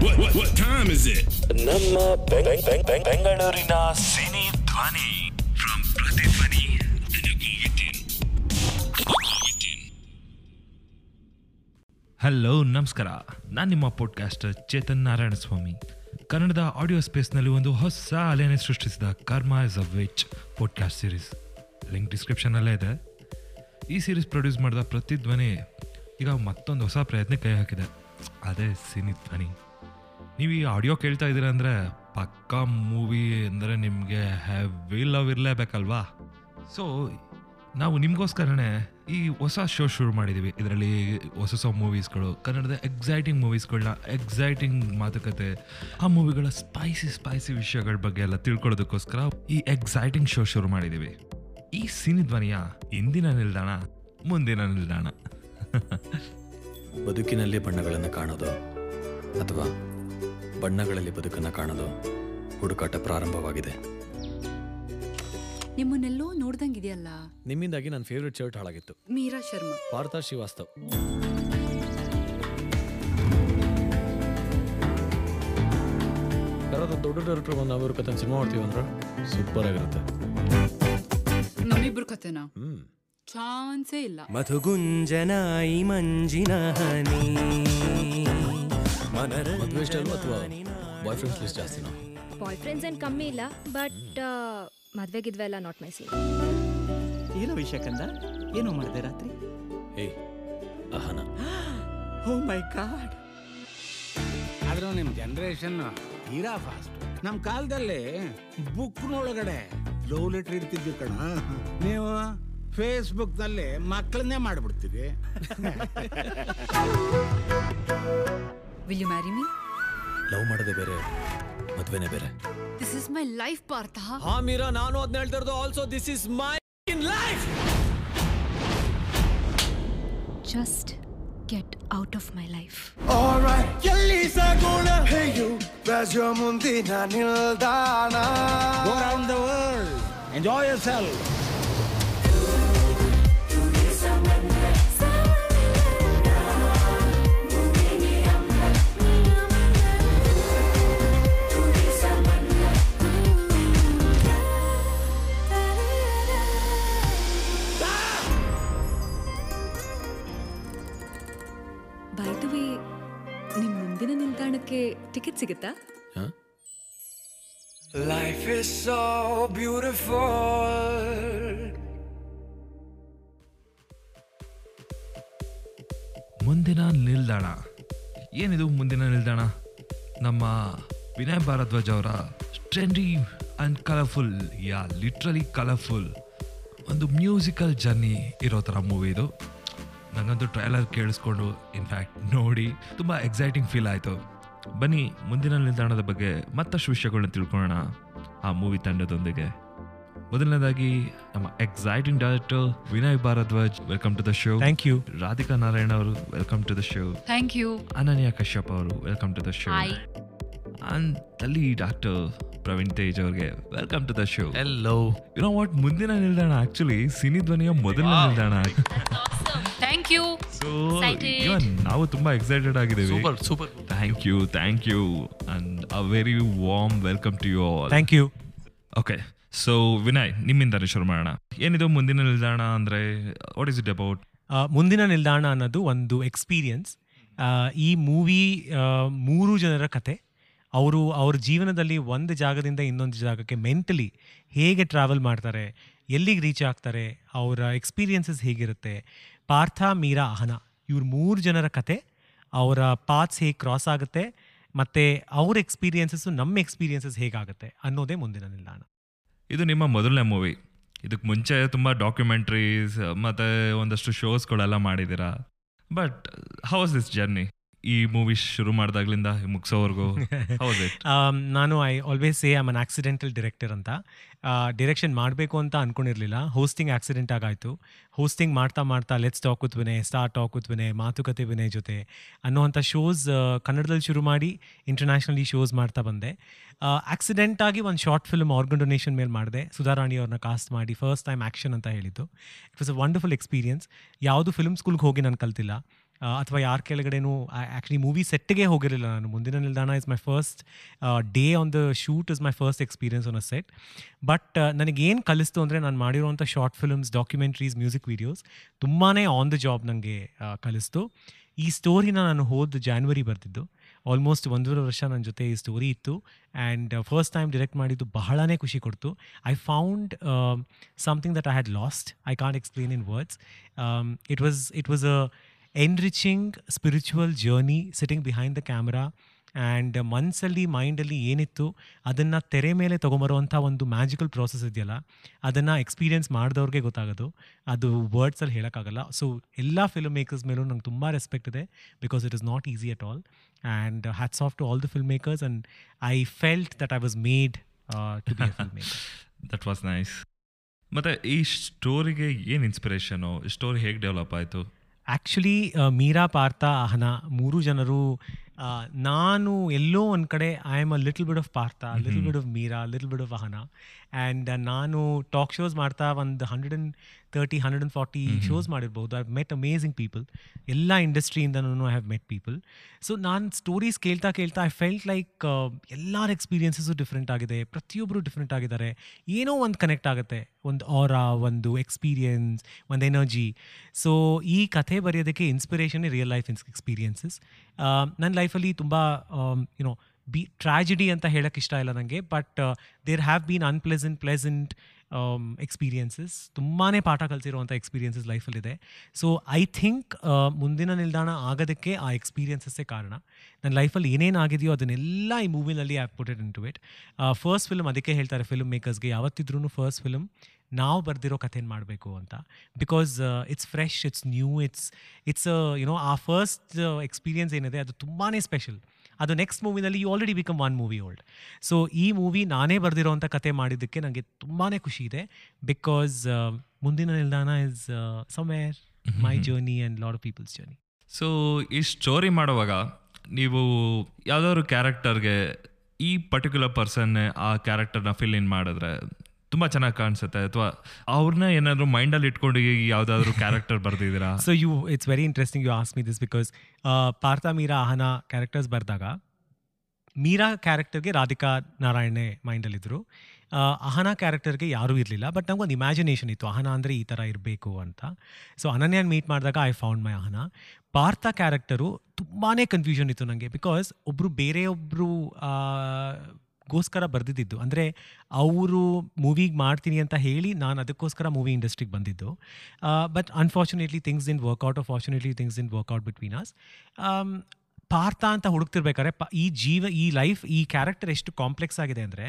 What, what, what time is it? ನಮ್ಮ ಬೆಂಗ್- ಬೆಂಗ್- ಬೆಂಗ್- ಬೆಂಗಳೂರಿನ cine ಧ್ವನಿ From ಪ್ರತಿಧ್ವನಿ within. Within. ಹಲೋ ನಮಸ್ಕಾರ ನಾನು ನಿಮ್ಮ ಪಾಡ್ಕಾಸ್ಟರ್ ಚೇತನ್ ನಾರಾಯಣ ಸ್ವಾಮಿ ಕನ್ನಡದ ಆಡಿಯೋ ಸ್ಪೇಸ್ನಲ್ಲಿ ಒಂದು ಹೊಸ ಅಲೆಯನ್ನು ಸೃಷ್ಟಿಸಿದ karma is a witch podcast series link ಡಿಸ್ಕ್ರಿಪ್ಷನಲ್ಲೇ ಇದೆ ಈ ಸೀರೀಸ್ ಪ್ರೊಡ್ಯೂಸ್ ಮಾಡಿದ ಪ್ರತಿಧ್ವನಿ ಈಗ ಮತ್ತೊಂದು ಹೊಸ ಪ್ರಯತ್ನ ಕೈ ಹಾಕಿದೆ. ಅದೇ ಸಿನಿ ಧ್ವನಿ. ನೀವು ಈ ಆಡಿಯೋ ಕೇಳ್ತಾ ಇದ್ದೀರ ಅಂದರೆ ಪಕ್ಕಾ ಮೂವಿ ಅಂದರೆ ನಿಮಗೆ ಹೆವಿ ಲವ್ ಇರಲೇಬೇಕಲ್ವಾ? ಸೊ ನಾವು ನಿಮಗೋಸ್ಕರನೇ ಈ ಹೊಸ ಶೋ ಶುರು ಮಾಡಿದ್ದೀವಿ ಇದರಲ್ಲಿ ಹೊಸ ಹೊಸ ಮೂವೀಸ್ಗಳು ಕನ್ನಡದ ಎಕ್ಸೈಟಿಂಗ್ ಮೂವೀಸ್ಗಳನ್ನ ಎಕ್ಸೈಟಿಂಗ್ ಮಾತುಕತೆ, ಆ ಮೂವಿಗಳ ಸ್ಪೈಸಿ ಸ್ಪೈಸಿ ವಿಷಯಗಳ ಬಗ್ಗೆ ಎಲ್ಲ ತಿಳ್ಕೊಳ್ಳೋದಕ್ಕೋಸ್ಕರ ಈ ಎಕ್ಸೈಟಿಂಗ್ ಶೋ ಶುರು ಮಾಡಿದ್ದೀವಿ ಈ ಸಿನಿ ಧ್ವನಿಯ ಇಂದಿನ ನಿಲ್ದಾಣ ಮುಂದಿನ ನಿಲ್ದಾಣ. ಬದುಕಿನಲ್ಲಿ ಬಣ್ಣಗಳನ್ನು ಕಾಣೋದು ಅಥವಾ ಬಣ್ಣಗಳಲ್ಲಿ ಬದುಕನ್ನು ಕಾಣೋದು ಹುಡುಕಾಟ ಪ್ರಾರಂಭವಾಗಿದೆ. ನಿಮ್ಮನ್ನೆಲ್ಲೋ ನೋಡ್ದಂಗಿದೆಯಲ್ಲ ನಿಮ್ಮಿಂದಾಗಿ ನನ್ನ ಫೇವ್ರೆಟ್ ಶರ್ಟ್ ಹಾಳಾಗಿತ್ತು. ಮೀರಾ ಶರ್ಮಾ. ಪಾರ್ಥ ಶ್ರೀವಾಸ್ತವ್. ಯಾರಾದ್ರೂ ದೊಡ್ಡ ಡೈರೆಕ್ಟರ್ ಬಂದು ಅವರು ಕತೆ ಸಿನಿಮಾ ಮಾಡ್ತೀವಿ ಅಂದ್ರೆ ಸೂಪರ್ ಆಗಿರುತ್ತೆ. ನಮ್ಮಿಬ್ರು ಕತೆನಾ ಹ್ಮ್. ಚಾನ್ಸೇ ಇಲ್ಲ. ಮಧುಗುಂಜನಾಯಿ ಮಂಜಿನ ಹನಿ ಮದುವೆ ಇಷ್ಟ ಅಲ್ವಾ ಅಥವಾ ಬಾಯ್ ಫ್ರೆಂಡ್ಸ್ ಲಿಸ್ಟ್ ಜಾಸ್ತಿನಾ? ಬಾಯ್ ಫ್ರೆಂಡ್ಸ್ ಏನು ಕಮ್ಮಿ ಇಲ್ಲ ಬಟ್ ಮದ್ವೆಗಿದ್ವೆ ಎಲ್ಲ ನಾಟ್ ಮೈ ಸೀನ್ ಏನೋ ವಿಷಯ ಕಂದ ಏನೋ ಮಾಡಿದೆ ರಾತ್ರಿ? ಏಯ್ ಅಹನ. ಓ ಮೈ ಗಾಡ್ ಆದ್ರೂ ನಿಮ್ಮ ಜನರೇಷನ್ ತೀರಾ ಫಾಸ್ಟ್ ನಮ್ ಕಾಲದಲ್ಲಿ ಬುಕ್ನೊಳಗಡೆ ಲವ್ ಲೆಟರ್ ಇರ್ತಿದ್ವಿ ಕಣ. ನೀವು ಫೇಸ್ಬುಕ್ನಲ್ಲಿ ಮಕ್ಕಳನ್ನೇ will you marry me love ಮಾಡೋದೇ ಬೇರೆ ಮದ್ವೆನೇ ಬೇರೆ. This is my life Partha. ಹಾ ಮೀರಾ ನಾನು ಅದನ್ನ ಹೇಳ್ತಾ ಇರೋದು. Also this is my in life just get out of my life ಎಲ್ಲಿ ಸಾಗೋಣ ಹೇಯು ರಾಜ ಮುಂದಿನ ನಿಲ್ದಾಣ go around the world enjoy your ನಿಲ್ದಾಣಕ್ಕೆ ಟಿಕೆಟ್ ಸಿಗುತ್ತಾ? ಹಾ? Life is so beautiful Mundina Nildana. ಏನಿದು ಮುಂದಿನ ನಿಲ್ದಾಣ? ನಮ್ಮ ವಿನಯ್ ಭಾರದ್ವಾಜ್ ಅವರ trendy and colourful yeah literally colourful ಒಂದು ಮ್ಯೂಸಿಕಲ್ ಜರ್ನಿ ಇರೋ ಥರ ಮೂವಿ ಇದು. ನನಗಂತೂ ಟ್ರೈಲರ್ ಕೇಳಿಸ್ಕೊಂಡು ಇನ್ಫ್ಯಾಕ್ಟ್ ನೋಡಿ ತುಂಬ ಎಕ್ಸೈಟಿಂಗ್ ಫೀಲ್ ಆಯಿತು. ಬನ್ನಿ ಮುಂದಿನ ನಿಲ್ದಾಣದ ಬಗ್ಗೆ ಮತ್ತಷ್ಟು ವಿಷಯಗಳನ್ನ ತಿಳ್ಕೊಳ್ಳೋಣ ಆ ಮೂವಿ ತಂಡದೊಂದಿಗೆ. ಮೊದಲನೇದಾಗಿ ನಮ್ಮ exciting director Vinay Bharadwaj welcome to the show thank you Radhika Narayana ಅವರು welcome to the show thank you Ananya Kashyap ಅವರು welcome to the show and ಅಲ್ಲಿ ಡಾಕ್ಟರ್ ಪ್ರವೀಣ್ ತೇಜ್ ಅವ್ರಿಗೆ ವೆಲ್ಕಮ್ ಟು ದ ಶೋ ಎಲ್ಲೋ you know what ಮುಂದಿನ ನಿಲ್ದಾಣ actually cine ಧ್ವನಿಯ ಮೊದಲನೇ ನಿಲ್ದಾಣ. ಥ್ಯಾಂಕ್ ಯು ಸೊ ನಾವು ತುಂಬಾ ಎಕ್ಸೈಟೆಡ್ ಆಗಿದ್ದೀವಿ. Super super thank you thank you and a very warm welcome to you all thank you okay so Vinay ನಿಮ್ಮಿಂದಾನೆ ಶುರು ಮಾಡೋಣ. ಏನಿದು ಮುಂದಿನ ನಿಲ್ದಾಣ ಅಂದ್ರೆ ವಾಟ್ ಇಸ್ ಇಟ್ ಅಬೌಟ್ ಮುಂದಿನ ನಿಲ್ದಾಣ ಅನ್ನೋದು ಒಂದು ಎಕ್ಸ್ಪೀರಿಯನ್ಸ್ ಈ ಮೂವಿ ಮೂರು ಜನರ ಕತೆ. ಅವರು ಅವ್ರ ಜೀವನದಲ್ಲಿ ಒಂದು ಜಾಗದಿಂದ ಇನ್ನೊಂದು ಜಾಗಕ್ಕೆ ಮೆಂಟಲಿ ಹೇಗೆ ಟ್ರಾವೆಲ್ ಮಾಡ್ತಾರೆ ಎಲ್ಲಿಗೆ ರೀಚ್ ಆಗ್ತಾರೆ ಅವರ ಎಕ್ಸ್ಪೀರಿಯನ್ಸಸ್ ಹೇಗಿರುತ್ತೆ ಪಾರ್ಥ, ಮೀರಾ, ಅಹನ. ಇವ್ರ ಮೂರು ಜನರ ಕತೆ, ಅವರ ಪಾತ್ಸ್ ಹೇಗೆ ಕ್ರಾಸ್ ಆಗುತ್ತೆ, ಮತ್ತು ಅವ್ರ ಎಕ್ಸ್ಪೀರಿಯನ್ಸಸ್ಸು ನಮ್ಮ ಎಕ್ಸ್ಪೀರಿಯನ್ಸಸ್ ಹೇಗಾಗುತ್ತೆ ಅನ್ನೋದೇ ಮುಂದಿನ ನಿಲ್ದಾಣ. ಇದು ನಿಮ್ಮ ಮೊದಲನೇ ಮೂವಿ ಇದಕ್ಕೆ ಮುಂಚೆ ತುಂಬ ಡಾಕ್ಯುಮೆಂಟ್ರೀಸ್ ಮತ್ತು ಒಂದಷ್ಟು ಶೋಸ್ಗಳೆಲ್ಲ ಮಾಡಿದ್ದೀರಾ? ಬಟ್ ಹೌಸ್ ದಿಸ್ ಜರ್ನಿ ಈ ಮೂವಿ ಶುರು ಮಾಡಿದಾಗ್ಲಿಂದ ಮುಗಿಸೋವರೆಗೂ Um, ನಾನು I always say I'm an accidental director ಅಂತ. ಡಿರೆಕ್ಷನ್ ಮಾಡಬೇಕು ಅಂತ ಅನ್ಕೊಂಡಿರಲಿಲ್ಲ. ಹೋಸ್ಟಿಂಗ್ ಆಕ್ಸಿಡೆಂಟ್ ಆಗಾಯಿತು. ಹೋಸ್ಟಿಂಗ್ ಮಾಡ್ತಾ ಮಾಡ್ತಾ let's talk with star talk with ಮಾತುಕತೆ ವಿನಯ್ ಜೊತೆ ಅನ್ನೋವಂಥ ಶೋಸ್ ಕನ್ನಡದಲ್ಲಿ ಶುರು ಮಾಡಿ ಇಂಟರ್ನ್ಯಾಷನಲಿ ಶೋಸ್ ಮಾಡ್ತಾ ಬಂದೆ. ಆಕ್ಸಿಡೆಂಟ್ ಆಗಿ ಒಂದು ಶಾರ್ಟ್ ಫಿಲ್ಮ್ ಆರ್ಗನ್ ಡೊನೇಷನ್ ಮೇಲೆ ಮಾಡಿದೆ. ಸುಧಾರಾಣಿ ಅವ್ರನ್ನ ಕಾಸ್ಟ್ ಮಾಡಿ ಫಸ್ಟ್ ಟೈಮ್ ಆ್ಯಕ್ಷನ್ ಅಂತ ಹೇಳಿದ್ದು. It was a wonderful experience ಯಾವುದು ಫಿಲ್ಮ್ ಸ್ಕೂಲ್ಗೆ ಹೋಗಿ ನಾನು ಕಲ್ತಿಲ್ಲ. ಅಥವಾ ಯಾರ ಕೆಳಗಡೆನೂ ಆ್ಯಕ್ಚುಲಿ ಮೂವಿ ಸೆಟ್ಗೆ ಹೋಗಿರಲಿಲ್ಲ ನಾನು. ಮುಂದಿನ ನಿಲ್ದಾಣ is my first day on the shoot is my first experience on a set but ನನಗೇನು ಕಲಿಸ್ತು ಅಂದರೆ ನಾನು ಮಾಡಿರುವಂಥ short films documentaries music videos ತುಂಬಾ ಆನ್ ದ ಜಾಬ್ ನನಗೆ ಕಲಿಸ್ತು. ಈ ಸ್ಟೋರಿನ ನಾನು ಹೋದ ಜಾನ್ವರಿ ಬರ್ತಿದ್ದು. ಆಲ್ಮೋಸ್ಟ್ ಒಂದೂವರೆ ವರ್ಷ ನನ್ನ ಜೊತೆ ಈ ಸ್ಟೋರಿ ಇತ್ತು. ಆ್ಯಂಡ್ ಫಸ್ಟ್ ಟೈಮ್ ಡಿರೆಕ್ಟ್ ಮಾಡಿದ್ದು ಬಹಳನೇ ಖುಷಿ ಕೊಡ್ತು. I found something that I had lost I can't explain in words it was it was a enriching spiritual journey sitting behind the camera and ಮನ್ಸಲ್ಲಿ ಮೈಂಡಲ್ಲಿ ಏನಿತ್ತು, ಅದನ್ನು ತೆರೆ ಮೇಲೆ ತೊಗೊಂಬರುವಂಥ ಒಂದು ಮ್ಯಾಜಿಕಲ್ ಪ್ರಾಸೆಸ್ ಇದೆಯಲ್ಲ, ಅದನ್ನು ಎಕ್ಸ್ಪೀರಿಯೆನ್ಸ್ ಮಾಡಿದವ್ರಿಗೆ ಗೊತ್ತಾಗೋದು. ಅದು ವರ್ಡ್ಸಲ್ಲಿ ಹೇಳೋಕ್ಕಾಗಲ್ಲ. ಸೊ ಎಲ್ಲ ಫಿಲ್ಮ್ ಮೇಕರ್ಸ್ ಮೇಲೂ ನಂಗೆ ತುಂಬ ರೆಸ್ಪೆಕ್ಟ್ ಇದೆ because it is not easy at all and hats off to all the film makers and I felt that I was made to be film maker that was nice ಮತ್ತು ಈ ಸ್ಟೋರಿಗೆ ಏನು inspiration story ಹೇಗೆ develop ಆಯಿತು? Actually Meera Partha Ahana ಮೂರು ಜನರು ಆ, ನಾನು ಎಲ್ಲೋ ಒಂದು ಕಡೆ I am a little bit of Partha little bit of Meera little bit of Ahana and ನಾನು ಟಾಕ್ ಶೋಸ್ ಮಾಡ್ತಾ ಒಂದು hundred and thirty hundred and forty shows ಮಾಡಿರ್ಬೋದು ಐ ಮೆಟ್ ಅಮೇಝಿಂಗ್ ಪೀಪಲ್ ಎಲ್ಲ ಇಂಡಸ್ಟ್ರಿಯಿಂದನೂ I have met people so ನಾನು stories ಕೇಳ್ತಾ ಕೇಳ್ತಾ I felt like ಎಲ್ಲರ experiences different ಆಗಿದೆ. ಪ್ರತಿಯೊಬ್ಬರು ಡಿಫ್ರೆಂಟ್ ಆಗಿದ್ದಾರೆ. ಏನೋ ಒಂದು ಕನೆಕ್ಟ್ ಆಗುತ್ತೆ. ಒಂದು ಆರಾ ಒಂದು ಎಕ್ಸ್ಪೀರಿಯನ್ಸ್ ಒಂದು ಎನರ್ಜಿ ಸೊ ಈ ಕಥೆ ಬರೆಯೋದಕ್ಕೆ ಇನ್ಸ್ಪಿರೇಷನ್ ರಿಯಲ್ ಲೈಫ್ ಎಕ್ಸ್ಪೀರಿಯನ್ಸಸ್ ನನ್ನ ಲೈಫಲ್ಲಿ ತುಂಬ ಯುನೋ ಬಿ ಟ್ರಾಜಿಡಿ ಅಂತ ಹೇಳಕ್ಕೆ ಇಷ್ಟ ಇಲ್ಲ ನನಗೆ but there have been unpleasant pleasant experiences ತುಂಬಾ ಪಾಠ ಕಲಿಸಿರುವಂಥ ಎಕ್ಸ್ಪೀರಿಯನ್ಸಸ್ ಲೈಫಲ್ಲಿದೆ ಸೊ ಐ ಥಿಂಕ್ ಮುಂದಿನ ನಿಲ್ದಾಣ ಆಗೋದಕ್ಕೆ ಆ ಎಕ್ಸ್ಪೀರಿಯನ್ಸಸ್ಸೇ ಕಾರಣ. ನನ್ನ ಲೈಫಲ್ಲಿ ಏನೇನು ಆಗಿದೆಯೋ ಅದನ್ನೆಲ್ಲ ಈ ಮೂವಿನಲ್ಲಿ up putted into it first film ಅದಕ್ಕೆ ಹೇಳ್ತಾರೆ ಫಿಲ್ಮ್ ಮೇಕರ್ಸ್ಗೆ ಯಾವತ್ತಿದ್ರೂ ಫಸ್ಟ್ ಫಿಲ್ಮ್ ನಾವು ಬರೆದಿರೋ ಕಥೆನ ಮಾಡಬೇಕು ಅಂತ. Because it's fresh it's new it's it's you know ಆ ಫಸ್ಟ್ ಎಕ್ಸ್ಪೀರಿಯನ್ಸ್ ಏನಿದೆ ಅದು ತುಂಬಾ ಸ್ಪೆಷಲ್ ಅದು next ಮೂವಿನಲ್ಲಿ you already become one movie old so ಈ ಮೂವಿ ನಾನೇ ಬರೆದಿರೋವಂಥ ಕತೆ ಮಾಡಿದ್ದಕ್ಕೆ ನನಗೆ ತುಂಬಾ ಖುಷಿ ಇದೆ ಬಿಕಾಸ್ ಮುಂದಿನ ನಿಲ್ದಾಣ is somewhere my journey and lord of people's journey so ಈ ಸ್ಟೋರಿ ಮಾಡುವಾಗ ನೀವು ಯಾವುದಾದ್ರು ಕ್ಯಾರೆಕ್ಟರ್ಗೆ ಈ ಪರ್ಟಿಕ್ಯುಲರ್ ಪರ್ಸನ್ ಆ ಕ್ಯಾರೆಕ್ಟರ್ನ ಫಿಲ್ ಇನ್ ಮಾಡಿದ್ರೆ ತುಂಬ ಚೆನ್ನಾಗಿ ಕಾಣಿಸುತ್ತೆ. ಅಥವಾ ಅವ್ರನ್ನ ಏನಾದರೂ ಮೈಂಡಲ್ಲಿ ಇಟ್ಕೊಂಡು ಯಾವುದಾದ್ರೂ character ಬರ್ದಿದ್ದೀರಾ? So you it's very interesting you ask me this because Partha Meera Ahana characters ಬರೆದಾಗ ಮೀರಾ ಕ್ಯಾರೆಕ್ಟರ್ಗೆ ರಾಧಿಕಾ ನಾರಾಯಣೆ ಮೈಂಡಲ್ಲಿದ್ದರು ಅಹನ ಕ್ಯಾರೆಕ್ಟರ್ಗೆ ಯಾರೂ ಇರಲಿಲ್ಲ ಬಟ್ ನಂಗೊಂದು ಇಮ್ಯಾಜಿನೇಷನ್ ಇತ್ತು. ಅಹನ ಅಂದರೆ ಈ ಥರ ಇರಬೇಕು ಅಂತ. ಸೊ ಅನನ್ಯನ್ ಮೀಟ್ ಮಾಡಿದಾಗ I found my Ahana Partha character ತುಂಬಾ ಕನ್ಫ್ಯೂಷನ್ ಇತ್ತು ನನಗೆ ಬಿಕಾಸ್ ಒಬ್ಬರು ಬೇರೆಯೊಬ್ಬರು ಗೋಸ್ಕರ ಬರೆದಿದ್ದು. ಅಂದರೆ ಅವರು ಮೂವಿಗೆ ಮಾಡ್ತೀನಿ ಅಂತ ಹೇಳಿ ನಾನು ಅದಕ್ಕೋಸ್ಕರ ಮೂವಿ ಇಂಡಸ್ಟ್ರಿಗೆ ಬಂದಿದ್ದು. But unfortunately things in work out unfortunately things in work out between us Partha ಅಂತ ಹುಡುಕ್ತಿರ್ಬೇಕಾದ್ರೆ ಪ, ಈ ಜೀವ, ಈ ಲೈಫ್ ಈ ಕ್ಯಾರೆಕ್ಟರ್ ಎಷ್ಟು ಕಾಂಪ್ಲೆಕ್ಸ್ ಆಗಿದೆ ಅಂದರೆ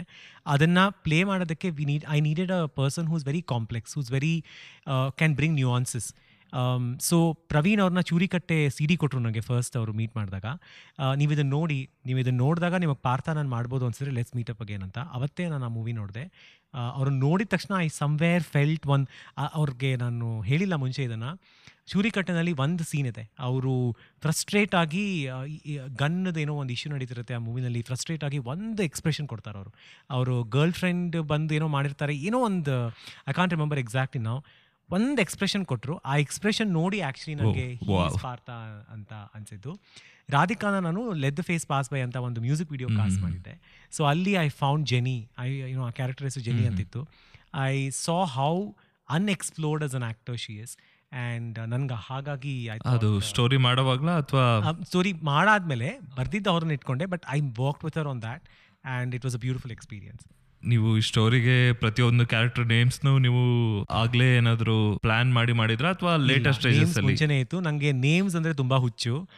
ಅದನ್ನು ಪ್ಲೇ ಮಾಡೋದಕ್ಕೆ we need I needed a person whose very complex whose very can bring nuances so Praveen ಅವ್ರನ್ನ ಚೂರಿಕಟ್ಟೆ ಸಿ ಡಿ ಕೊಟ್ಟರು ನನಗೆ ಫಸ್ಟ್ ಅವರು ಮೀಟ್ ಮಾಡಿದಾಗ. ನೀವು ಇದನ್ನು ನೋಡಿ ನೀವು ಇದನ್ನು ನೋಡಿದಾಗ ನಿಮಗೆ ಪಾರ್ಥ ನಾನು ಮಾಡ್ಬೋದು ಅನ್ಸಿದ್ರೆ ಲೆಟ್ಸ್ ಮೀಟ್ ಅಗೇನ್ ಅಂತ. ಅವತ್ತೇ ನಾನು ಆ ಮೂವಿ ನೋಡಿದೆ. ಅವ್ರನ್ನ ನೋಡಿದ ತಕ್ಷಣ ಐ ಸಮ್ವೇರ್ ಫೆಲ್ಟ್ ಒನ್ ಅವ್ರಿಗೆ ನಾನು ಹೇಳಿಲ್ಲ ಮುಂಚೆ ಇದನ್ನು. ಚೂರಿಕಟ್ಟೆನಲ್ಲಿ ಒಂದು ಸೀನ್ ಇದೆ. ಅವರು ಫ್ರಸ್ಟ್ರೇಟ್ ಆಗಿ ಗನ್ನದ ಏನೋ ಒಂದು ಇಶ್ಯೂ ನಡೀತಿರುತ್ತೆ ಆ ಮೂವಿನಲ್ಲಿ ಫ್ರಸ್ಟ್ರೇಟ್ ಆಗಿ ಒಂದು ಎಕ್ಸ್ಪ್ರೆಷನ್ ಕೊಡ್ತಾರೆ ಅವರು. ಅವರು ಗರ್ಲ್ ಫ್ರೆಂಡ್ ಬಂದು ಏನೋ ಮಾಡಿರ್ತಾರೆ, ಏನೋ ಒಂದು ಐ ಕಾಂಟ್ ರಿಮೆಂಬರ್ ಎಕ್ಸಾಕ್ಟ್ಲಿ ನಾವು ಒಂದು ಎಕ್ಸ್ಪ್ರೆಷನ್ ಕೊಟ್ಟರು ಆ ಎಕ್ಸ್ಪ್ರೆಷನ್ ನೋಡಿ ಆ್ಯಕ್ಚುಲಿ ನನಗೆ. ಪಾರ್ಥ ಅಂತ ಅನಿಸಿದ್ದು. ರಾಧಿಕಾನ ನಾನು ಲೆದ್ ಫೇಸ್ ಪಾಸ್ ಬೈ ಅಂತ ಒಂದು ಮ್ಯೂಸಿಕ್ ವಿಡಿಯೋ ಕಾಸ್ಟ್ ಮಾಡಿದ್ದೆ. ಸೊ ಅಲ್ಲಿ I found Jenny I you know ಆ ಕ್ಯಾರೆಕ್ಟರ್ ಹೆಸರು ಜೆನಿ ಅಂತಿತ್ತು. I saw how unexplored as an actor she is and ನನ್ಗೆ ಹಾಗಾಗಿ ಅದು ಸ್ಟೋರಿ ಮಾಡೋವಾಗ್ಲಾ ಅಥವಾ ಸ್ಟೋರಿ ಮಾಡಾದ್ಮೇಲೆ ಬರ್ದಿದ್ದು ಅವ್ರನ್ನ ಇಟ್ಕೊಂಡೆ but I work with hour on that and it was a beautiful experience ನೀವು ಈ ಸ್ಟೋರಿಗೆ ಪ್ರತಿಯೊಂದು ಕ್ಯಾರೆಕ್ಟರ್ ನೇಮ್ಸ್ನು ನೀವು ಆಗ್ಲೇ ಏನಾದ್ರು ಪ್ಲಾನ್ ಮಾಡಿ ಮಾಡಿದ್ರ ಅಥವಾ ಲೇಟೆಸ್ಟ್ ಸ್ಟೇಜಸ್ ಮುಂಚೆನೇ ಇತ್ತು. ನನಗೆ ನೇಮ್ಸ್ ಅಂದ್ರೆ ತುಂಬಾ ಹುಚ್ಚು.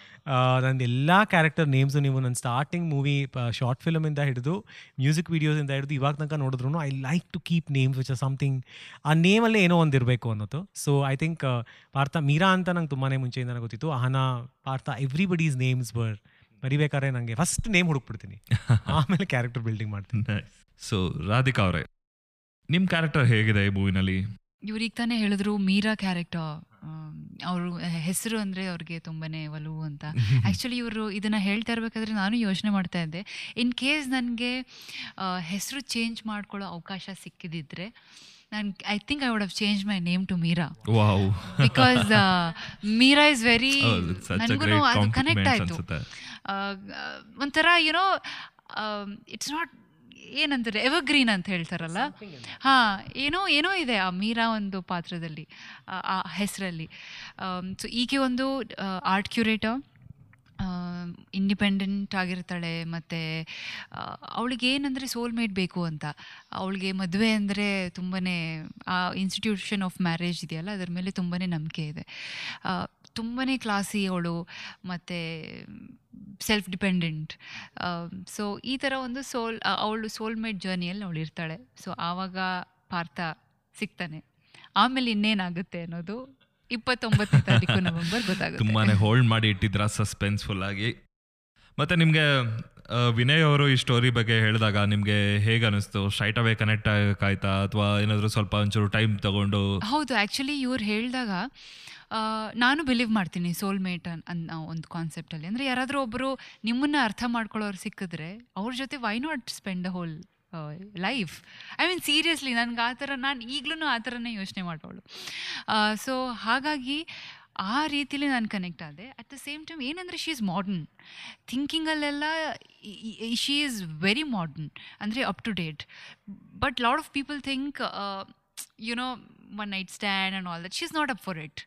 ನಂದು ಎಲ್ಲ ಕ್ಯಾರೆಕ್ಟರ್ ನೇಮ್ಸು ನೀವು ನನ್ನ ಸ್ಟಾರ್ಟಿಂಗ್ ಮೂವಿ ಶಾರ್ಟ್ ಇಂದ ಹಿಡಿದು ಮ್ಯೂಸಿಕ್ ವೀಡಿಯೋಸಿಂದ ಹಿಡಿದು ಇವಾಗ ತನಕ ನೋಡಿದ್ರು I like to keep names which something ಆ ನೇಮಲ್ಲೇ ಏನೋ ಒಂದು ಇರಬೇಕು ಅನ್ನೋದು. So I think Partha Meera ಅಂತ ನಂಗೆ ತುಂಬಾ ಮುಂಚೆಯಿಂದ ಗೊತ್ತಿತ್ತು. ಅಹನ ಪಾರ್ಥ ಎವ್ರಿಬಡೀಸ್ ನೇಮ್ಸ್ ಬರ್ ಬರಿಬೇಕಾದ್ರೆ ನನಗೆ ಫಸ್ಟ್ ನೇಮ್ ಹುಡುಕ್ಬಿಡ್ತೀನಿ. ಆಮೇಲೆ ಕ್ಯಾರೆಕ್ಟರ್ ಬಿಲ್ಡಿಂಗ್ ಮಾಡ್ತೀನಿ. ಸೊ ರಾಧಿಕಾ ಅವರೇ ನಿಮ್ ಕ್ಯಾರೆಕ್ಟರ್ ಹೇಗಿದೆ ಈ ಮೂವಿನಲ್ಲಿ ಇವ್ರಿಗೆ ತಾನೇ ಹೇಳಿದ್ರು ಮೀರಾ ಕ್ಯಾರೆಕ್ಟರ್ ಅವರು ಹೆಸರು ಅಂದರೆ ಅವ್ರಿಗೆ ತುಂಬಾನೇ ಒಲವು ಅಂತ. ಆ್ಯಕ್ಚುಲಿ ಇವರು ಇದನ್ನು ಹೇಳ್ತಾ ಇರಬೇಕಾದ್ರೆ ನಾನು ಯೋಚನೆ ಮಾಡ್ತಾ ಇದ್ದೆ. ಇನ್ ಕೇಸ್ ನನಗೆ ಹೆಸರು ಚೇಂಜ್ ಮಾಡ್ಕೊಳ್ಳೋ ಅವಕಾಶ ಸಿಕ್ಕಿದಿದ್ರೆ ನಾನು I think I would have change my name to Meera. Wow because Meera is very ನನಗೂ ಅದು ಕನೆಕ್ಟ್ ಆಯಿತು. ಒಂಥರ ಯುನೋ ಇಟ್ಸ್ ನಾಟ್ ಏನಂತಾರೆ ಎವರ್ಗ್ರೀನ್ ಅಂತ ಹೇಳ್ತಾರಲ್ಲ? ಹಾಂ ಏನೋ ಏನೋ ಇದೆ ಆ ಮೀರಾ ಒಂದು ಪಾತ್ರದಲ್ಲಿ ಆ- ಹೆಸರಲ್ಲಿ. ಸೊ ಈಕೆ ಒಂದು ಆರ್ಟ್ ಕ್ಯೂರೇಟರ್ ಇಂಡಿಪೆಂಡೆಂಟ್ ಆಗಿರ್ತಾಳೆ ಮತ್ತು ಅವಳಿಗೆ ಏನಂದರೆ ಸೋಲ್ಮೇಟ್ ಬೇಕು ಅಂತ. ಅವಳಿಗೆ ಮದುವೆ ಅಂದರೆ ತುಂಬಾ ಆ ಇನ್ಸ್ಟಿಟ್ಯೂಷನ್ ಆಫ್ ಮ್ಯಾರೇಜ್ ಇದೆಯಲ್ಲ ಅದರ ಮೇಲೆ ತುಂಬಾ ನಂಬಿಕೆ ಇದೆ. ತುಂಬಾ ಕ್ಲಾಸಿ ಅವಳು, ಮತ್ತು ಸೆಲ್ಫ್ ಡಿಪೆಂಡೆಂಟ್ ಸೊ ಈ ಥರ ಒಂದು ಸೋಲ್ ಅವಳು ಸೋಲ್ಮೇಟ್ ಜರ್ನಿಯಲ್ಲಿ ಅವಳು ಇರ್ತಾಳೆ. ಸೊ ಆವಾಗ ಪಾರ್ಥ ಸಿಗ್ತಾನೆ. ಆಮೇಲೆ ಇನ್ನೇನಾಗುತ್ತೆ ಅನ್ನೋದು ಇಪ್ಪತ್ತೊಂಬತ್ತನೇ ತಾರೀಕು ನವೆಂಬರ್ ಗೊತ್ತಾಗುತ್ತೆ. ತುಂಬಾ ಹೋಲ್ಡ್ ಮಾಡಿ ಇಟ್ಟಿದ್ರ ಸಸ್ಪೆನ್ಸ್ಫುಲ್ ಆಗಿ. ಮತ್ತೆ ನಿಮ್ಗೆ ವಿನಯ್ ಅವರು ಈ ಸ್ಟೋರಿ ಬಗ್ಗೆ ಹೇಳಿದಾಗ ನಿಮ್ಗೆ ಹೇಗೆ ಅನಿಸ್ತು? ಸ್ಟ್ರೈಟ್ ಅವೇ ಕನೆಕ್ಟ್ ಆಗಕ್ಕಾಯ್ತಾ? ಅಥವಾ ಏನಾದರೂ ಸ್ವಲ್ಪ ಒಂಚೂರು ಟೈಮ್ ತಗೊಂಡು? ಹೌದು ಆ್ಯಕ್ಚುಲಿ ಇವ್ರು ಹೇಳಿದಾಗ ನಾನು ಬಿಲೀವ್ ಮಾಡ್ತೀನಿ ಸೋಲ್ಮೇಟ್ ಅನ್ ಅನ್ನೋ ಒಂದು ಕಾನ್ಸೆಪ್ಟಲ್ಲಿ ಅಂದರೆ ಯಾರಾದರೂ ಒಬ್ಬರು ನಿಮ್ಮನ್ನು ಅರ್ಥ ಮಾಡ್ಕೊಳ್ಳೋರು ಸಿಕ್ಕಿದ್ರೆ ಅವ್ರ ಜೊತೆ why not spend a whole life I mean seriously ನನಗೆ ಆ ಥರ, ನಾನು ಈಗಲೂ ಆ ಥರನೇ ಯೋಚನೆ ಮಾಡೋಳು. ಸೊ ಹಾಗಾಗಿ ಆ ರೀತಿಲಿ ನಾನು ಕನೆಕ್ಟ್ ಆದೆ. ಅಟ್ ದ ಸೇಮ್ ಟೈಮ್ ಏನಂದರೆ ಶಿ ಈಸ್ ಮಾಡರ್ನ್ ಥಿಂಕಿಂಗಲ್ಲೆಲ್ಲ ಶಿ ಈಸ್ ವೆರಿ ಮಾಡರ್ನ್ ಅಂದರೆ up to date but lot of people think you know one night stand and all that she is not up for it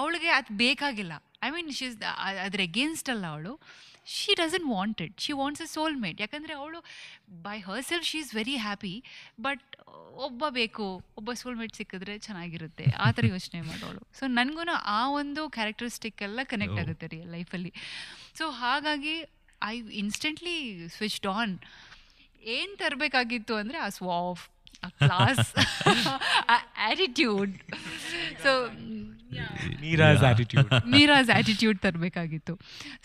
ಅವಳಿಗೆ ಅದು ಬೇಕಾಗಿಲ್ಲ. I mean she is ಅದ್ರ against ಅಲ್ಲ ಅವಳು. She doesn't want it she wants a soulmate ಯಾಕಂದರೆ ಅವಳು by herself she is very happy but ಒಬ್ಬ ಬೇಕು ಒಬ್ಬ ಸೋಲ್ಮೇಟ್ ಸಿಕ್ಕಿದ್ರೆ ಚೆನ್ನಾಗಿರುತ್ತೆ. ಆ ಥರ ಯೋಚನೆ ಮಾಡೋಳು. ಸೊ ನನಗೂ ಆ ಒಂದು ಕ್ಯಾರೆಕ್ಟರಿಸ್ಟಿಕ್ ಎಲ್ಲ ಕನೆಕ್ಟ್ ಆಗುತ್ತೆ ರೀ ಲೈಫಲ್ಲಿ ಸೊ ಹಾಗಾಗಿ ಐ ಇನ್ಸ್ಟೆಂಟ್ಲಿ ಸ್ವಿಚ್ಡ್ ಆನ್ ಏನು ತರಬೇಕಾಗಿತ್ತು ಅಂದರೆ ಆ ಸ್ವಾಫ್ ಆ ಕ್ಲಾಸ್ ಆ attitude so Meera's attitude Meera's attitude ತರಬೇಕಾಗಿತ್ತು.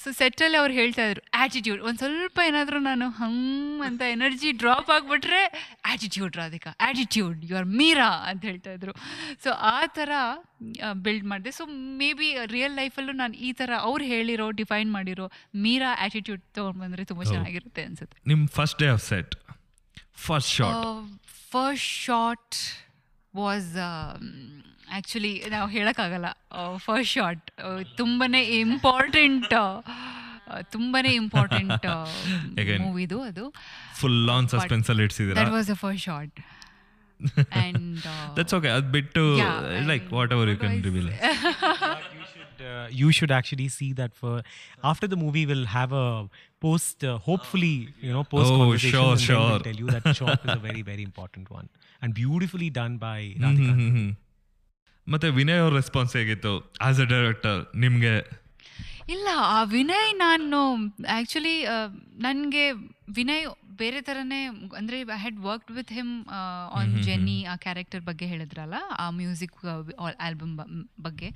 So ಸೆಟ್ಟಲ್ಲಿ ಅವ್ರು ಹೇಳ್ತಾ ಇದ್ರು ಆಟಿಟ್ಯೂಡ್ ಒಂದು ಸ್ವಲ್ಪ ಏನಾದರೂ ನಾನು ಹಮ್ ಅಂತ ಎನರ್ಜಿ ಡ್ರಾಪ್ ಆಗಿಬಿಟ್ರೆ attitude Radhika attitude you are Meera ಅಂತ ಹೇಳ್ತಾ ಇದ್ರು. ಸೊ ಆ ಥರ ಬಿಲ್ಡ್ ಮಾಡಿದೆ. ಸೊ ಮೇ ಬಿ ರಿಯಲ್ ಲೈಫಲ್ಲೂ ನಾನು ಈ ಥರ ಅವ್ರು ಹೇಳಿರೋ ಡಿಫೈನ್ ಮಾಡಿರೋ ಮೀರಾ ಆ್ಯಟಿಟ್ಯೂಡ್ ತೊಗೊಂಡ್ಬಂದರೆ ತುಂಬ ಚೆನ್ನಾಗಿರುತ್ತೆ ಅನ್ಸುತ್ತೆ. ನಿಮ್ಮ first day of set first short first shot was actually ನಾವು ಹೇಳೋಕ್ಕಾಗಲ್ಲ. ಫಸ್ಟ್ ಶಾಟ್ ತುಂಬಾ ಇಂಪಾರ್ಟೆಂಟ್ ತುಂಬಾ ಇಂಪಾರ್ಟೆಂಟ್ ಮೂವಿದು ಅದು. ಫುಲ್ ಆನ್ ಸಸ್ಪೆನ್ಸ್ ಅಲ್ಲಿ ಇಡ್ಸಿದಿರಾ that was the first shot and that's okay ಅದು ಬಿಟ್ಟು like whatever you can reveal uh, you should actually see that for after the movie we'll have a post uh, hopefully you know post conversation sure, and then we'll sure. tell you that shot is a very very important one and beautifully done by Radhika. ಮತ್ತೆ ವಿನಯ್ ಅವ್ರ response ಹೇಗಿತ್ತು as a director ನಿಮ್ಗೆ ಇಲ್ಲ ಆ ವಿನಯ್ ನಾನು actually ನನಗೆ ವಿನಯ್ ಬೇರೆ ಥರನೇ ಅಂದರೆ I had worked with him on Jenny ಆ ಕ್ಯಾರೆಕ್ಟರ್ ಬಗ್ಗೆ ಹೇಳಿದ್ರಲ್ಲ ಆ ಮ್ಯೂಸಿಕ್ ಆಲ್ಬಮ್ ಬಗ್ಗೆ.